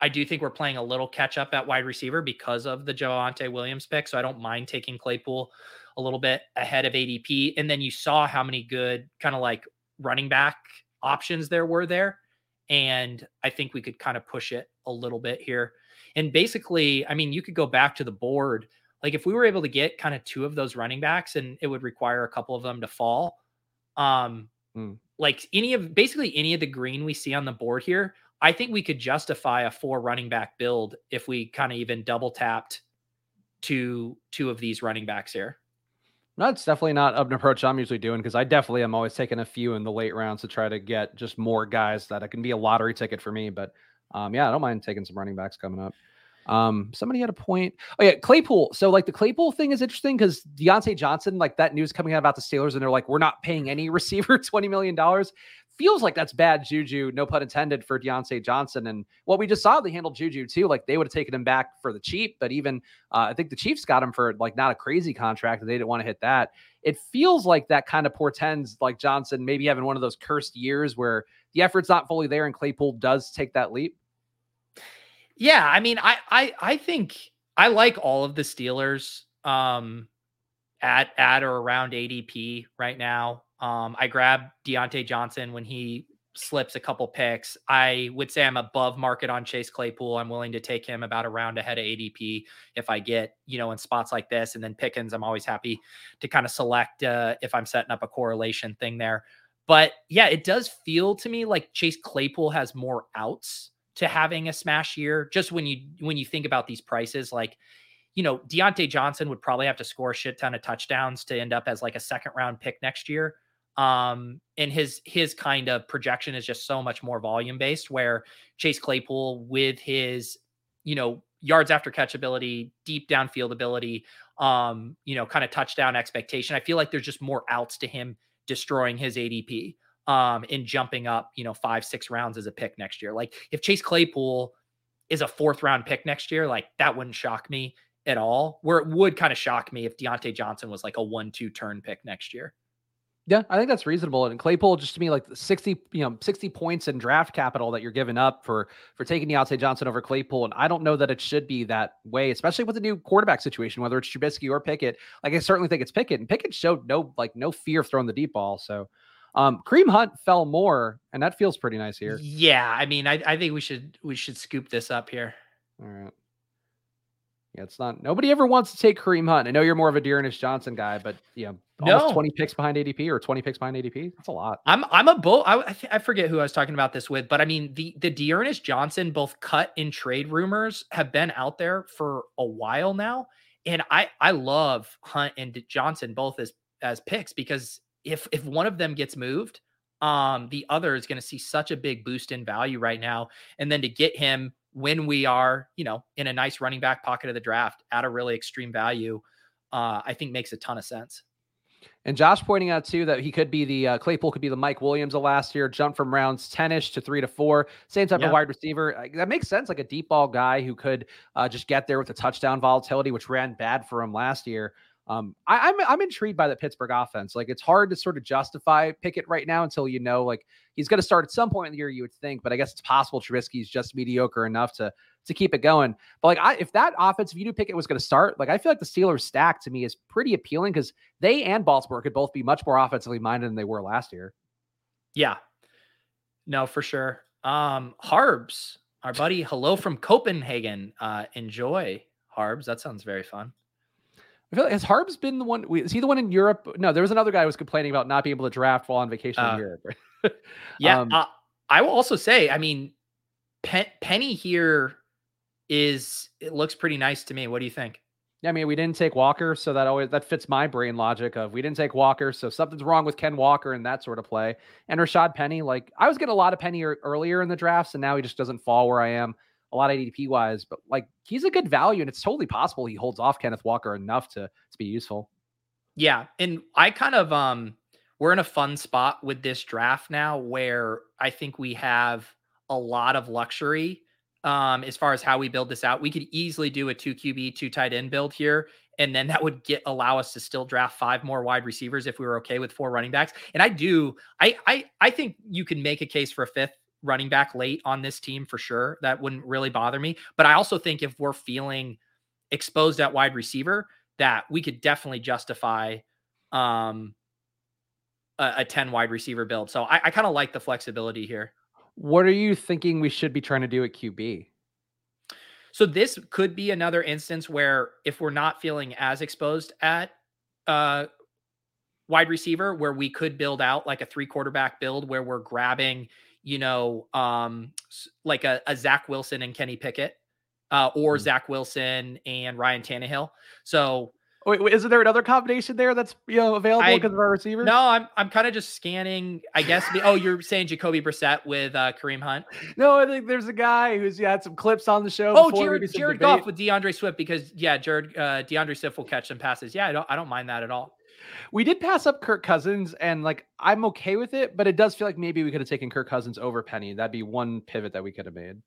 I do think we're playing a little catch up at wide receiver because of the Javonte Williams pick. So I don't mind taking Claypool a little bit ahead of ADP. And then you saw how many good kind of like running back options there were there. And I think we could kind of push it a little bit here. And basically, I mean, you could go back to the board. Like if we were able to get kind of two of those running backs and it would require a couple of them to fall. Um, mm. like any of basically any of the green we see on the board here, I think we could justify a four running back build if we kind of even double tapped two two of these running backs here. That's definitely not an approach I'm usually doing because I definitely am always taking a few in the late rounds to try to get just more guys that it can be a lottery ticket for me. But um, yeah, I don't mind taking some running backs coming up. Um, somebody had a point. Oh yeah, Claypool. So like the Claypool thing is interesting because Diontae Johnson, like that news coming out about the Steelers, and they're like, we're not paying any <laughs> receiver twenty million dollars. Feels like that's bad juju, no pun intended, for Diontae Johnson. And what we just saw, they handled Juju too. Like they would have taken him back for the cheap, but even uh, I think the Chiefs got him for like not a crazy contract. They didn't want to hit that. It feels like that kind of portends like Johnson maybe having one of those cursed years where the effort's not fully there and Claypool does take that leap. Yeah, I mean, I I I think I like all of the Steelers um at at or around ADP right now. Um, I grab Diontae Johnson when he slips a couple picks. I would say I'm above market on Chase Claypool. I'm willing to take him about a round ahead of ADP if I get, you know, in spots like this. And then Pickens, I'm always happy to kind of select uh, if I'm setting up a correlation thing there. But yeah, it does feel to me like Chase Claypool has more outs to having a smash year. Just when you when you think about these prices, like you know, Diontae Johnson would probably have to score a shit ton of touchdowns to end up as like a second round pick next year. Um, and his his kind of projection is just so much more volume based. Where Chase Claypool, with his you know yards after catch ability, deep downfield ability, um, you know, kind of touchdown expectation, I feel like there's just more outs to him destroying his ADP um in jumping up, you know, five, six rounds as a pick next year. Like if Chase Claypool is a fourth round pick next year, like that wouldn't shock me at all. Where it would kind of shock me if Diontae Johnson was like a one, two turn pick next year. Yeah, I think that's reasonable. And Claypool, just to me, like 60, you know, 60 points in draft capital that you're giving up for for taking Diontae Johnson over Claypool. And I don't know that it should be that way, especially with the new quarterback situation, whether it's Trubisky or Pickett. Like I certainly think it's Pickett. And Pickett showed no like no fear of throwing the deep ball. So um Kareem Hunt fell more, and that feels pretty nice here. Yeah, I mean, I, I think we should we should scoop this up here. All right. Yeah, it's not nobody ever wants to take Kareem Hunt. I know you're more of a D'Ernest Johnson guy, but yeah, No. 20 picks behind ADP or 20 picks behind ADP. That's a lot. I'm I'm a bull. I I, forget who I was talking about this with, but I mean the the D'Ernest Johnson both cut and trade rumors have been out there for a while now, and I I love Hunt and Johnson both as as picks because if if one of them gets moved, um, the other is going to see such a big boost in value right now, and then to get him when we are you know in a nice running back pocket of the draft at a really extreme value, uh, I think makes a ton of sense. And Josh pointing out too that he could be the uh, Claypool could be the Mike Williams of last year, jump from rounds 10ish to three to four, same type Yeah. of wide receiver. That makes sense. Like a deep ball guy who could uh, just get there with the touchdown volatility, which ran bad for him last year. Um, I, I'm I'm intrigued by the Pittsburgh offense. Like it's hard to sort of justify Pickett right now until you know like he's going to start at some point in the year. You would think, but I guess it's possible Trubisky's just mediocre enough to to keep it going. But like, I, if that offense, if you do Pickett, was going to start, like I feel like the Steelers stack to me is pretty appealing because they and Baltimore could both be much more offensively minded than they were last year. Yeah. No, for sure. Um, Harbs, our buddy, hello from Copenhagen. Uh, enjoy Harbs. That sounds very fun. I feel like has Harbs been the one? Is he the one in Europe? No, there was another guy who was complaining about not being able to draft while on vacation Uh, in Europe. <laughs> Yeah. Um, uh, I will also say, I mean, Pen- Penny here is it looks pretty nice to me. What do you think? Yeah, I mean, we didn't take Walker, so that always that fits my brain logic of we didn't take Walker, so something's wrong with Ken Walker and that sort of play. And Rashad Penny, like I was getting a lot of Penny earlier in the drafts, and now he just doesn't fall where I am a lot of ADP wise. But like he's a good value, and it's totally possible he holds off Kenneth Walker enough to to be useful. Yeah, and I kind of um we're in a fun spot with this draft now where I think we have a lot of luxury um as far as how we build this out. We could easily do a 2 QB, 2 tight end build here and then that would get allow us to still draft five more wide receivers if we were okay with four running backs. And I do I I I think you can make a case for a fifth running back late on this team for sure. That wouldn't really bother me, but I also think if we're feeling exposed at wide receiver that we could definitely justify um a, a 10 wide receiver build. So I, I kind of like the flexibility here. What are you thinking we should be trying to do at QB? So this could be another instance where if we're not feeling as exposed at uh wide receiver where we could build out like a three quarterback build where we're grabbing, you know, um like a, a Zach Wilson and Kenny Pickett, uh, or Hmm. Zach Wilson and Ryan Tannehill. So Wait, wait, isn't there another combination there that's you know available because of our receivers? no, I'm I'm kind of just scanning. I guess. The, oh, you're saying Jacoby Brissett with uh, Kareem Hunt? no, I think there's a guy who's yeah, had some clips on the show. Oh, Jared, Jared. Goff with DeAndre Swift because yeah, Jared uh, DeAndre Swift will catch some passes. Yeah, I don't I don't mind that at all. we did pass up Kirk Cousins, and like I'm okay with it, but it does feel like maybe we could have taken Kirk Cousins over Penny. That'd be one pivot that we could have made.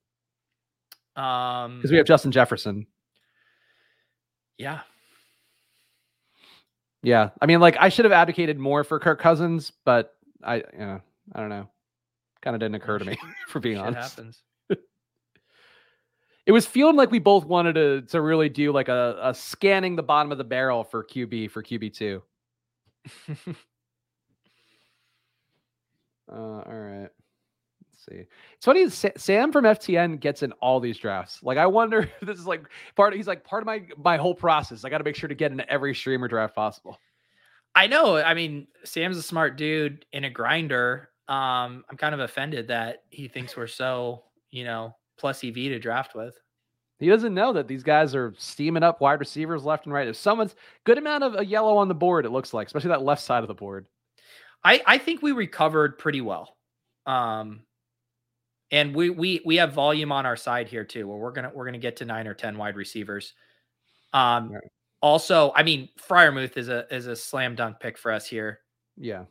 Um, because we have Justin Jefferson. Yeah. Yeah. I mean, like I should have advocated more for Kirk Cousins, but I yeah, I don't know. Kind of didn't occur to me, <laughs> for being honest. Happens. <laughs> it was feeling like we both wanted to to really do like a, a scanning the bottom of the barrel for QB for QB two. <laughs> uh, all right. See. It's funny. Sam from FTN gets in all these drafts. Like, I wonder <laughs> if this is like part. Of, he's like part of my my whole process. I got to make sure to get in every streamer draft possible. I know. I mean, Sam's a smart dude in a grinder. Um, I'm kind of offended that he thinks we're so, you know, plus EV to draft with. He doesn't know that these guys are steaming up wide receivers left and right. If someone's good amount of a yellow on the board, it looks like, especially that left side of the board. I I think we recovered pretty well. Um, and we we we have volume on our side here too, where we're gonna we're gonna get to nine or ten wide receivers. Um, right. also, I mean, Freiermuth is a is a slam dunk pick for us here. Yeah,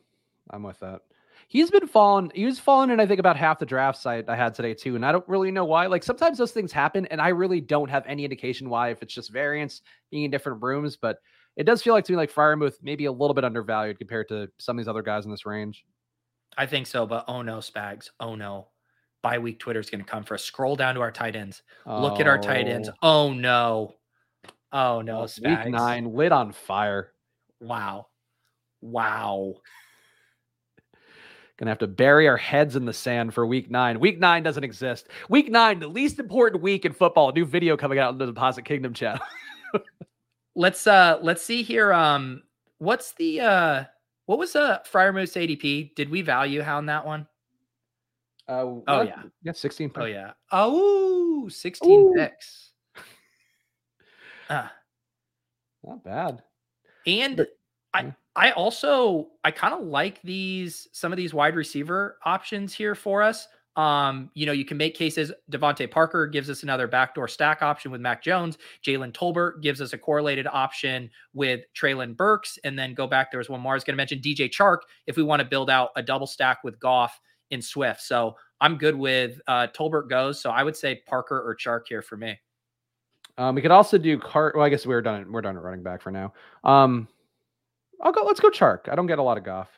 I'm with that. He's been falling. He was falling in, I think, about half the drafts I, I had today too, and I don't really know why. Like sometimes those things happen, and I really don't have any indication why. If it's just variance being in different rooms, but it does feel like to me like Freiermuth maybe a little bit undervalued compared to some of these other guys in this range. I think so, but oh no, Spags. Oh no bye week Twitter is going to come for us. Scroll down to our tight ends. Oh. Look at our tight ends. Oh, oh no. Oh no. Spags. Week nine, lit on fire. Wow. Wow. <laughs> Gonna have to bury our heads in the sand for week nine. Week nine doesn't exist. Week nine, the least important week in football. A new video coming out in the Deposit Kingdom chat. <laughs> let's uh let's see here. Um, what's the uh what was uh Freiermuth's ADP? Did we value how on that one? Uh, oh yeah, yeah, sixteen. Picks. Oh yeah. Oh, 16 Ooh. picks. uh, Not bad. And but, I yeah. I also I kind of like these some of these wide receiver options here for us. Um, you know, you can make cases. DeVante Parker gives us another backdoor stack option with Mac Jones. Jalen Tolbert gives us a correlated option with Treylon Burks. And then go back. There was one more I was going to mention DJ Chark if we want to build out a double stack with Goff in Swift. So I'm good with uh, Tolbert goes. So I would say Parker or Chark here for me. Um, we could also do Cart. Well, I guess we're done. We're done at running back for now. Um, I'll go. Let's go Chark. I don't get a lot of Goff.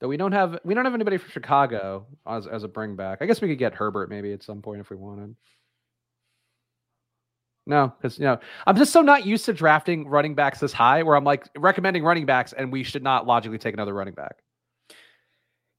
Though we don't have we don't have anybody from Chicago as as a bring back. I guess we could get Herbert maybe at some point if we wanted. No, because you know I'm just so not used to drafting running backs this high, where I'm like recommending running backs, and we should not logically take another running back.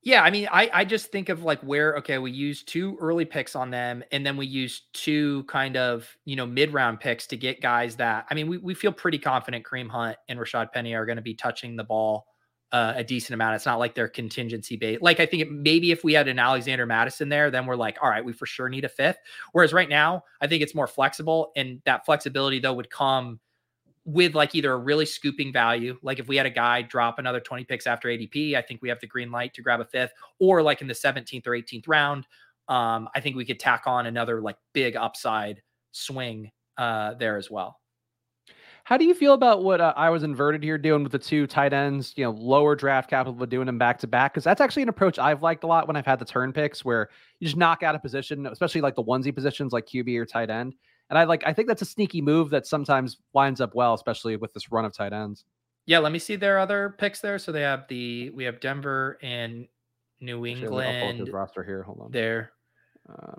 Yeah, I mean, I I just think of like where okay, we use two early picks on them, and then we use two kind of you know mid round picks to get guys that I mean, we we feel pretty confident Kareem Hunt and Rashad Penny are going to be touching the ball uh, a decent amount. It's not like they're contingency bait. Like I think it, maybe if we had an Alexander Mattison there, then we're like, all right, we for sure need a fifth. Whereas right now, I think it's more flexible, and that flexibility though would come with like either a really scooping value, like if we had a guy drop another 20 picks after ADP, I think we have the green light to grab a fifth, or like in the 17th or 18th round, um, I think we could tack on another like big upside swing uh, there as well. How do you feel about what uh, I was inverted here doing with the two tight ends? You know, lower draft capital, but doing them back to back because that's actually an approach I've liked a lot when I've had the turn picks, where you just knock out a position, especially like the onesie positions like QB or tight end, and I like I think that's a sneaky move that sometimes winds up well, especially with this run of tight ends. Yeah, let me see their other picks there. So they have the we have Denver and New England roster here. Hold on. There. Uh,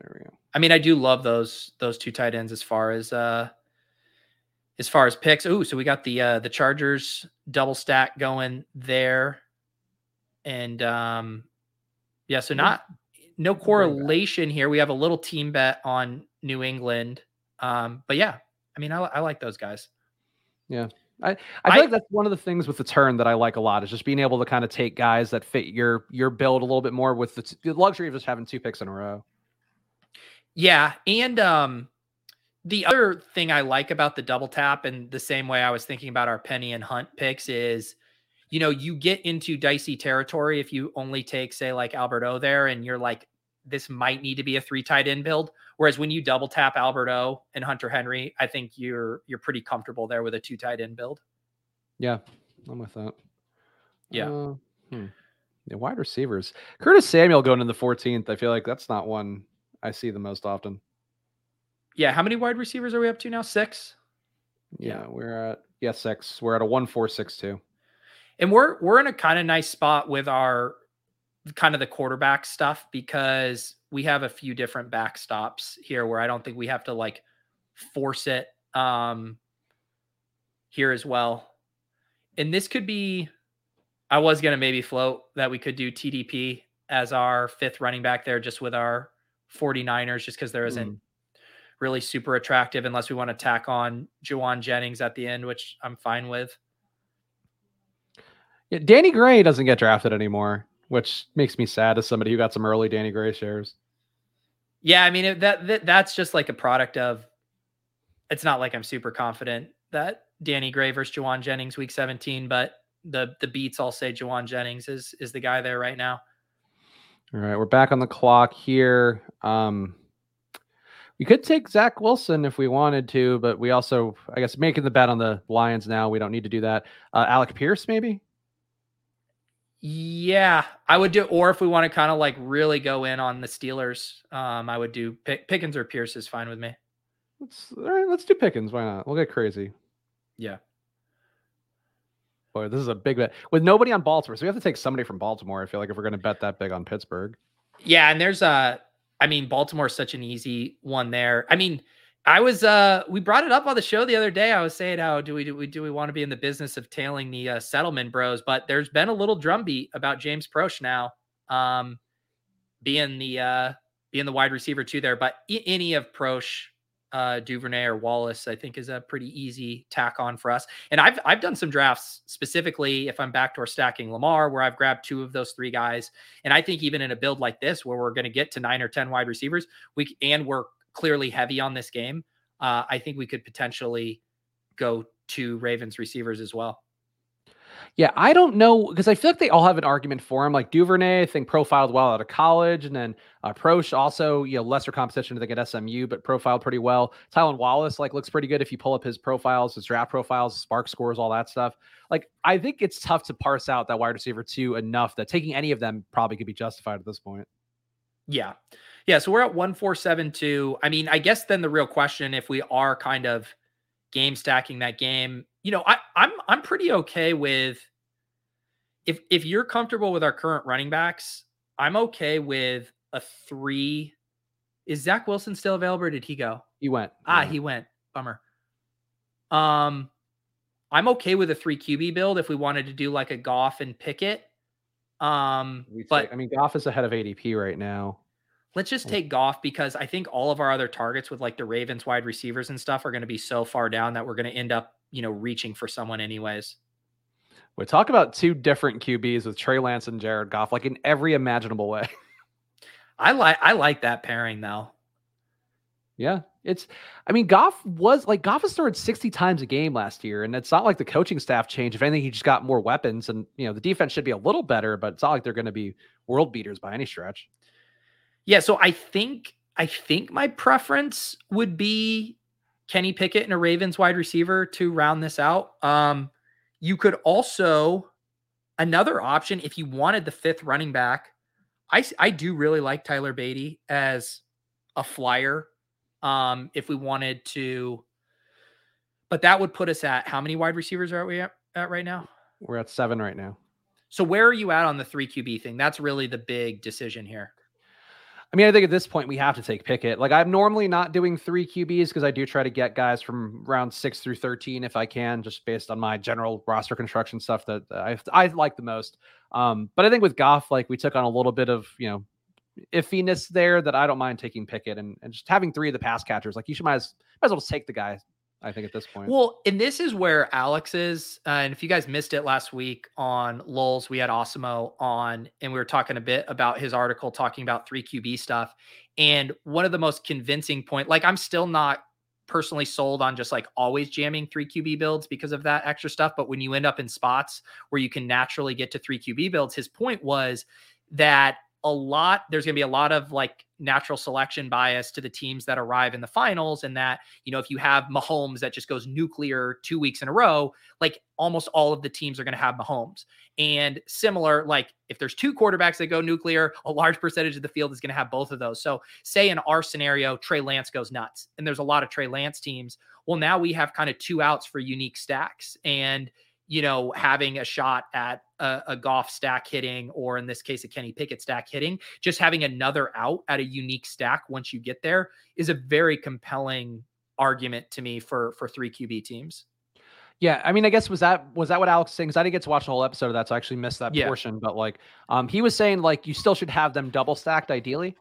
there we go. I mean, I do love those those two tight ends as far as uh as far as picks. Oh, so we got the uh the Chargers double stack going there. And um yeah, so not no correlation here. We have a little team bet on New England. Um, but yeah, I mean, I, I like those guys. Yeah. I, I feel I, like that's one of the things with the turn that I like a lot is just being able to kind of take guys that fit your your build a little bit more with the, t- the luxury of just having two picks in a row. Yeah, and um, the other thing I like about the double tap, and the same way I was thinking about our Penny and Hunt picks is, you know, you get into dicey territory if you only take, say, like Albert O there, and you're like this might need to be a three tight end build. Whereas when you double tap Albert O and Hunter Henry, I think you're you're pretty comfortable there with a two tight end build. Yeah, I'm with that. Yeah. Uh, hmm. yeah. Wide receivers. Curtis Samuel going in the 14th. I feel like that's not one I see the most often. Yeah. How many wide receivers are we up to now? Six. Yeah, yeah. we're at yeah six. We're at a one four six two. And we're we're in a kind of nice spot with our kind of the quarterback stuff because we have a few different backstops here where I don't think we have to like force it um here as well. And this could be I was going to maybe float that we could do TDP as our fifth running back there just with our 49ers just cuz there isn't mm. really super attractive unless we want to tack on Jauan Jennings at the end, which I'm fine with. Yeah, Danny Gray doesn't get drafted anymore which makes me sad as somebody who got some early Danny Gray shares. Yeah, I mean it, that, that that's just like a product of. It's not like I'm super confident that Danny Gray versus Jauan Jennings week 17, but the the beats all say Jauan Jennings is is the guy there right now. All right, we're back on the clock here. Um, we could take Zach Wilson if we wanted to, but we also, I guess, making the bet on the Lions now. We don't need to do that. Uh, Alec Pierce, maybe. Yeah, I would do. Or if we want to kind of like really go in on the Steelers, um, I would do Pick, Pickens or Pierce is fine with me. Let's all right. Let's do Pickens. Why not? We'll get crazy. Yeah. Boy, this is a big bet with nobody on Baltimore. So we have to take somebody from Baltimore. I feel like if we're going to bet that big on Pittsburgh. Yeah, and there's a. I mean, Baltimore is such an easy one there. I mean, I was uh we brought it up on the show the other day. I was saying how do we do we do we want to be in the business of tailing the uh, settlement bros, but there's been a little drumbeat about James Proche now um being the uh being the wide receiver too there, but any of Proche uh, Duvernay or Wallace, I think is a pretty easy tack on for us. And I've I've done some drafts specifically if I'm backdoor stacking Lamar, where I've grabbed two of those three guys. And I think even in a build like this, where we're going to get to nine or ten wide receivers, we and we're clearly heavy on this game, uh, I think we could potentially go to Ravens receivers as well. Yeah, I don't know because I feel like they all have an argument for him. Like Duvernay, I think profiled well out of college, and then uh, Proche also, you know, lesser competition I think at SMU, but profiled pretty well. Tylan Wallace like looks pretty good if you pull up his profiles, his draft profiles, SPARQ scores, all that stuff. Like I think it's tough to parse out that wide receiver two enough that taking any of them probably could be justified at this point. Yeah. Yeah, so we're at 1472. I mean, I guess then the real question if we are kind of game stacking that game, you know, I I'm I'm pretty okay with if if you're comfortable with our current running backs, I'm okay with a 3 Is Zach Wilson still available or did he go? He went. Ah, he went. Bummer. Um I'm okay with a 3 QB build if we wanted to do like a Goff and Pickett. Um, but I mean, Goff is ahead of ADP right now. Let's just take Goff because I think all of our other targets with like the Ravens wide receivers and stuff are going to be so far down that we're going to end up, you know, reaching for someone anyways. We talk about two different QBs with Trey Lance and Jared Goff, like in every imaginable way. <laughs> I like I like that pairing though. Yeah, it's. I mean, Goff was like Goff has started sixty times a game last year, and it's not like the coaching staff changed. If anything, he just got more weapons, and you know the defense should be a little better, but it's not like they're going to be world beaters by any stretch. Yeah, so I think I think my preference would be Kenny Pickett and a Ravens wide receiver to round this out. Um, you could also another option if you wanted the fifth running back. I I do really like Tyler Badie as a flyer. Um, if we wanted to, but that would put us at how many wide receivers are we at, at right now? We're at seven right now. So where are you at on the three QB thing? That's really the big decision here. I mean, I think at this point we have to take Pickett. Like I'm normally not doing three QBs because I do try to get guys from round six through thirteen if I can, just based on my general roster construction stuff that I I like the most. Um, but I think with Goff, like we took on a little bit of you know iffiness there that I don't mind taking Pickett and, and just having three of the pass catchers. Like you should might as, might as well just take the guy I think at this point. Well, and this is where Alex is. Uh, and if you guys missed it last week on Lulz, we had Awesemo on, and we were talking a bit about his article talking about three QB stuff. And one of the most convincing point, like I'm still not personally sold on just like always jamming three QB builds because of that extra stuff. But when you end up in spots where you can naturally get to three QB builds, his point was that a lot there's going to be a lot of like natural selection bias to the teams that arrive in the finals and that you know if you have Mahomes that just goes nuclear 2 weeks in a row like almost all of the teams are going to have Mahomes. And similar like if there's two quarterbacks that go nuclear a large percentage of the field is going to have both of those. So say in our scenario Trey Lance goes nuts and there's a lot of Trey Lance teams well now we have kind of two outs for unique stacks. And you know, having a shot at a, a Goff stack hitting, or in this case, a Kenny Pickett stack hitting, just having another out at a unique stack once you get there is a very compelling argument to me for for three QB teams. Yeah, I mean, I guess was that was that what Alex was saying? Because I didn't get to watch the whole episode of that, so I actually missed that yeah. portion. But like, um, he was saying like you still should have them double stacked ideally.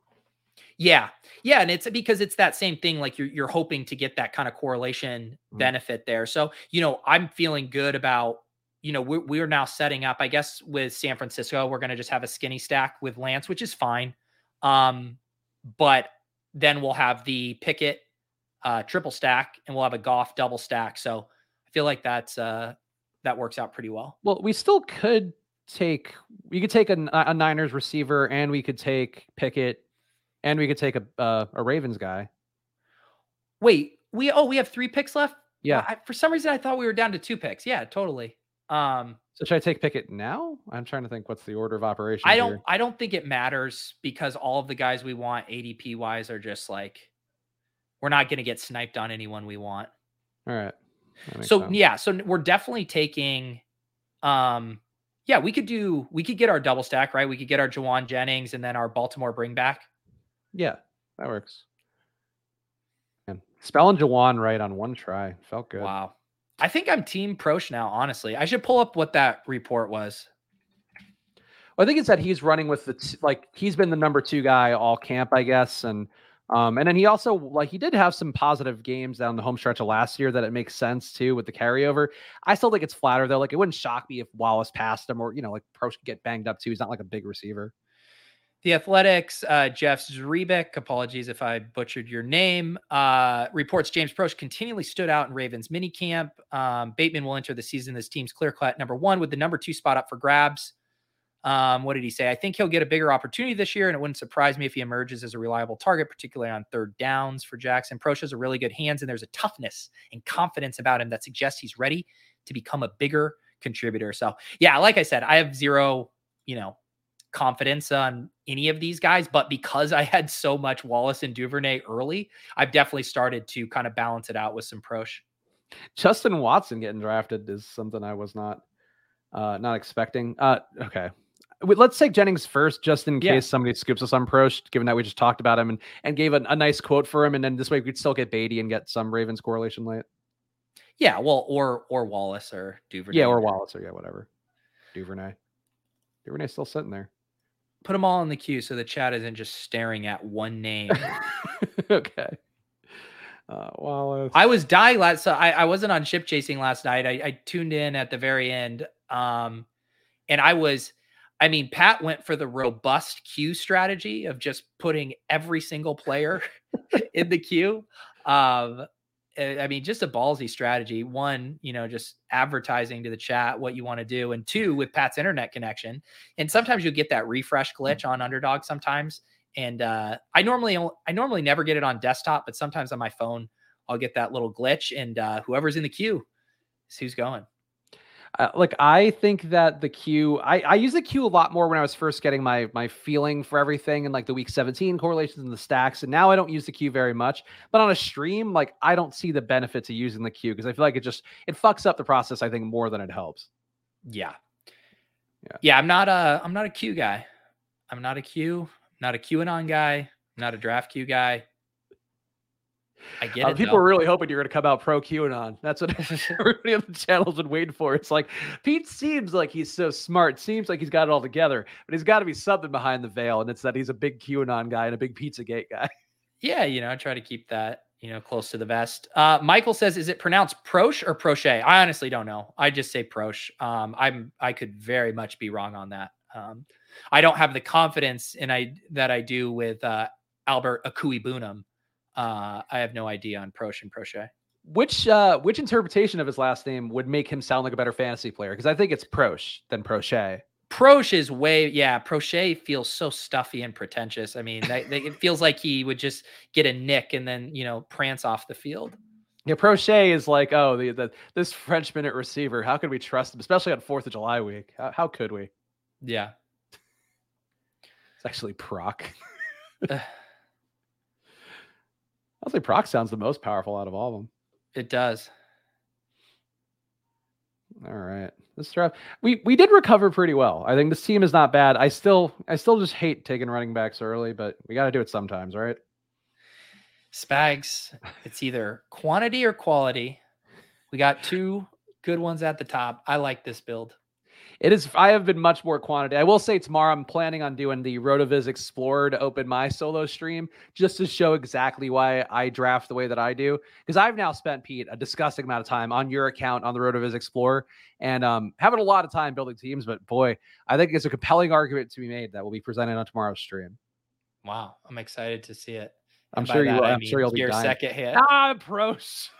Yeah. Yeah. And it's because it's that same thing. Like you're, you're hoping to get that kind of correlation mm-hmm. benefit there. So, you know, I'm feeling good about, you know, we're, we're now setting up, I guess, with San Francisco, we're going to just have a skinny stack with Lance, which is fine. Um, but then we'll have the Pickett uh, triple stack and we'll have a Goff double stack. So I feel like that's, uh, that works out pretty well. Well, we still could take, we could take a, a Niners receiver and we could take Pickett and we could take a uh, a Ravens guy. Wait, we oh we have three picks left. Yeah. I, for some reason, I thought we were down to two picks. Yeah, totally. Um, so should I take Pickett now? I'm trying to think what's the order of operations. I don't. Here. I don't think it matters because all of the guys we want ADP wise are just like we're not going to get sniped on anyone we want. All right. So sense. yeah, so we're definitely taking. Um, yeah, we could do. We could get our double stack right. We could get our Jauan Jennings and then our Baltimore bring back. Yeah, that works. And spelling Jauan right on one try felt good. Wow. I think I'm team Proche now, honestly. I should pull up what that report was. Well, I think it said he's running with the t- like he's been the number two guy all camp, I guess, and um, and then he also like he did have some positive games down the home stretch of last year that it makes sense too with the carryover. I still think it's flatter though. Like it wouldn't shock me if Wallace passed him or you know like Proche could get banged up too. He's not like a big receiver. The Athletics, uh, Jeff Zrebiec, apologies if I butchered your name, uh, reports James Proche continually stood out in Ravens minicamp. Um, Bateman will enter the season as team's clear cut number one with the number two spot up for grabs. Um, what did he say? I think he'll get a bigger opportunity this year, and it wouldn't surprise me if he emerges as a reliable target, particularly on third downs for Jackson. Proche has a really good hands, and there's a toughness and confidence about him that suggests he's ready to become a bigger contributor. So, yeah, like I said, I have zero, you know, confidence on any of these guys, but because I had so much Wallace and Duvernay early, I've definitely started to kind of balance it out with some Proche. Justin Watson getting drafted is something I was not uh not expecting. Uh okay. Let's take Jennings first, just in yeah. case somebody scoops us on Proche, given that we just talked about him and, and gave a, a nice quote for him. And then this way we could still get Badie and get some Ravens correlation late. Yeah, well, or or Wallace or Duvernay. Yeah, or Wallace or yeah, whatever. Duvernay. Duvernay's still sitting there put them all in the queue so the chat isn't just staring at one name. <laughs> okay. Uh, well, I was dying last. So I, I wasn't on ship chasing last night. I, I tuned in at the very end, um, and I was. I mean, Pat went for the robust queue strategy of just putting every single player <laughs> in the queue. Um, I mean, just a ballsy strategy. One, you know, just advertising to the chat what you want to do, and two, with Pat's internet connection. And sometimes you'll get that refresh mm. glitch on Underdog sometimes. And uh, I normally I normally never get it on desktop, but sometimes on my phone I'll get that little glitch, and uh, whoever's in the queue is who's going. Uh, like I think that the queue, I, I use the queue a lot more when I was first getting my my feeling for everything and like the week 17 correlations and the stacks. And now I don't use the queue very much. But on a stream, like I don't see the benefit to using the queue because I feel like it just it fucks up the process, I think, more than it helps. Yeah. Yeah. Yeah. I'm not a I'm not a queue guy. I'm not a queue, not a QAnon guy, I'm not a draft queue guy. I get uh, it. People though. are really hoping you're going to come out pro QAnon. That's what <laughs> everybody on the channel's been waiting for. It's like Pete seems like he's so smart, seems like he's got it all together, but he's got to be something behind the veil, and it's that he's a big QAnon guy and a big Pizzagate guy. <laughs> Yeah, you know, I try to keep that you know close to the vest. Uh, Michael says, "Is it pronounced Proche or Proche?" I honestly don't know. I just say Proche. Um, I'm I could very much be wrong on that. Um, I don't have the confidence in I that I do with uh, Albert Okwuegbunam uh, I have no idea on Proche and Proche. Which uh, which interpretation of his last name would make him sound like a better fantasy player? Because I think it's Proche than Proche. Proche is way, yeah. Proche feels so stuffy and pretentious. I mean, they, they, it feels like he would just get a nick and then you know prance off the field. Yeah, Proche is like, oh, the, the this Frenchman at receiver. How could we trust him, especially on Fourth of July week? How, how could we? Yeah, it's actually Proc. <laughs> I say Proc sounds the most powerful out of all of them. It does. All right. This draft we we did recover pretty well. I think this team is not bad. I still I still just hate taking running backs early, but we got to do it sometimes, right? Spags, it's either quantity or quality. We got two good ones at the top. I like this build. It is. I have been much more quantity. I will say tomorrow I'm planning on doing the Rotoviz Explorer to open my solo stream just to show exactly why I draft the way that I do. Because I've now spent Pete a disgusting amount of time on your account on the Rotoviz Explorer and um, having a lot of time building teams. But boy, I think it's a compelling argument to be made that will be presented on tomorrow's stream. Wow, I'm excited to see it. I'm sure you. Will, I'm sure you'll be your dying. second hit. Ah, pros.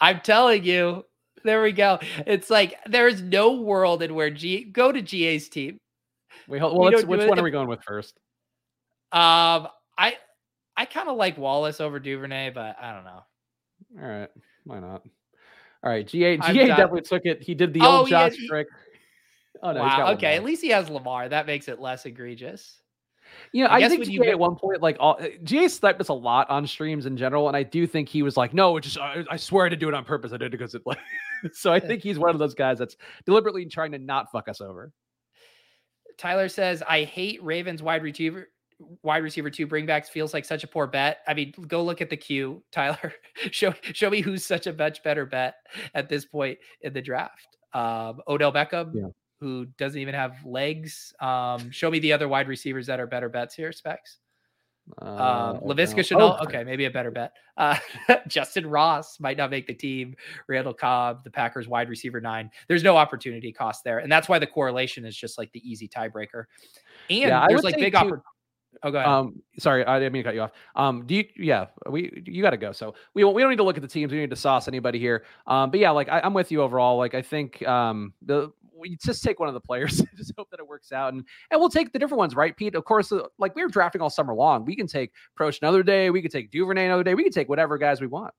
I'm telling you, there we go. It's like there's no world in where G go to GA's team. Wait, hold, well, which one are we going with first? Um, I I kind of like Wallace over Duvernay, but I don't know. All right, why not? All right, GA GA definitely took it. He did the oh, old Josh trick. Oh no! Wow. Okay, at least he has Lamar. That makes it less egregious. You know, I, I think GA you... at one point, like all GA sniped us a lot on streams in general, and I do think he was like, "No, just I, I swear I did do it on purpose. I did it because it like." <laughs> so I think he's one of those guys that's deliberately trying to not fuck us over. Tyler says, "I hate Ravens wide receiver." Wide receiver two bringbacks feels like such a poor bet. I mean, go look at the queue, <laughs> Tyler. show show me who's such a much better bet at this point in the draft. Um, Odell Beckham, yeah who doesn't even have legs. Um, show me the other wide receivers that are better bets here, specs. Uh, um, Laviska Shenault, oh. okay, maybe a better bet. Uh, <laughs> Justin Ross might not make the team. Randall Cobb, the Packers wide receiver nine. There's no opportunity cost there, and that's why the correlation is just like the easy tiebreaker. And yeah, there's like big opportunity. Oh, go ahead. Um, sorry, I didn't mean to cut you off. Um, do you? Yeah, we you got to go. So we we don't need to look at the teams. We need to sauce anybody here. Um, but yeah, like I, am with you overall. Like I think um the we just take one of the players, <laughs> just hope that it works out, and and we'll take the different ones, right, Pete? Of course, uh, like we were drafting all summer long. We can take Proche another day. We can take Duvernay another day. We can take whatever guys we want.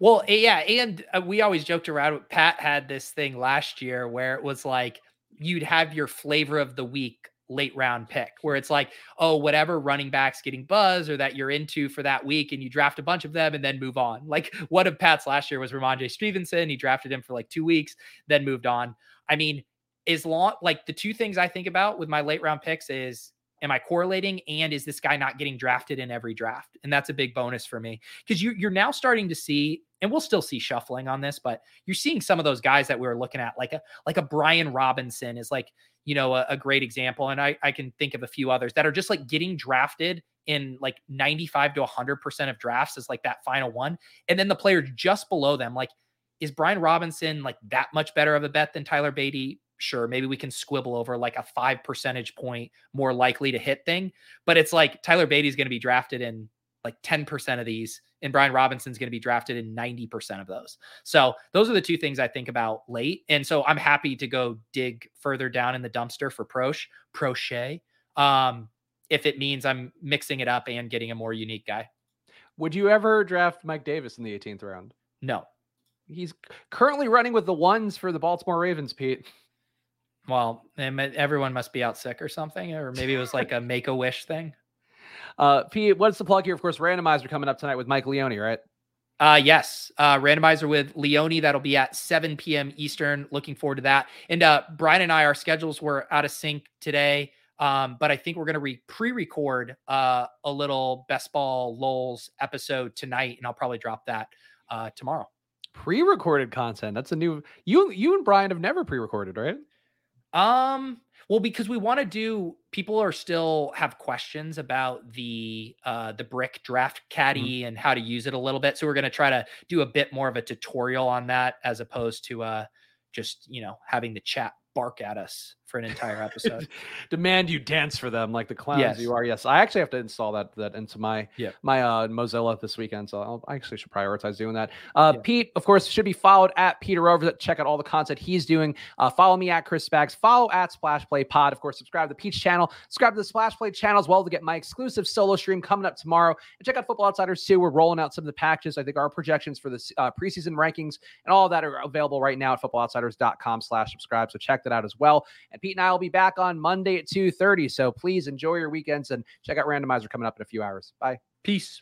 Well, yeah, and uh, we always joked around. Pat had this thing last year where it was like you'd have your flavor of the week late round pick where it's like, oh, whatever running backs getting buzz or that you're into for that week, and you draft a bunch of them and then move on. Like <laughs> one of Pat's last year was Rhamondre Stevenson. He drafted him for like two weeks, then moved on. I mean, as long like the two things I think about with my late round picks is am I correlating and is this guy not getting drafted in every draft? And that's a big bonus for me because you, you're now starting to see, and we'll still see shuffling on this, but you're seeing some of those guys that we were looking at, like a like a Brian Robinson is like you know a, a great example, and I I can think of a few others that are just like getting drafted in like 95 to 100 percent of drafts is like that final one, and then the player just below them, like is Brian Robinson like that much better of a bet than Tyler Badie? Sure, maybe we can squibble over like a five percentage point more likely to hit thing. But it's like Tyler Badie's going to be drafted in like 10% of these, and Brian Robinson's going to be drafted in 90% of those. So those are the two things I think about late. And so I'm happy to go dig further down in the dumpster for Proche, Proche, um, if it means I'm mixing it up and getting a more unique guy. Would you ever draft Mike Davis in the 18th round? No. He's currently running with the ones for the Baltimore Ravens, Pete. Well, everyone must be out sick or something, or maybe it was like a make a wish thing. <laughs> Uh, Pete, what's the plug here? Of course, randomizer coming up tonight with Mike Leone, right? Uh, yes, uh, randomizer with Leone. That'll be at 7 p.m. Eastern. Looking forward to that. And uh, Brian and I, our schedules were out of sync today. Um, but I think we're going to re- pre-record uh, a little best ball lulz episode tonight, and I'll probably drop that uh, tomorrow. Pre-recorded content. That's a new. You you and Brian have never pre-recorded, right? Um, well, because we want to do people are still have questions about the uh the brick draft mm-hmm. caddy mm-hmm. and how to use it a little bit. So we're gonna try to do a bit more of a tutorial on that as opposed to uh just you know having the chat bark at us for an entire <laughs> episode. Demand you dance for them like the clowns Yes. you are. Yes, I actually have to install that that into my Yeah. my uh, Mozilla this weekend, so I'll, I actually should prioritize doing that. Uh, Yeah. Pete, of course, should be followed at Peter Over. Check out all the content he's doing. Uh, follow me at Chris Spags. Follow at Splash Play Pod. Of course, subscribe to the Peach channel. Subscribe to the Splash Play channel as well to get my exclusive solo stream coming up tomorrow. And check out Football Outsiders too. We're rolling out some of the packages. I think our projections for the uh, preseason rankings and all that are available right now at footballoutsiders.com slash subscribe. So check that out as well. And Pete and I will be back on Monday at 2.30. So please enjoy your weekends and check out Randomizer coming up in a few hours. Bye. Peace.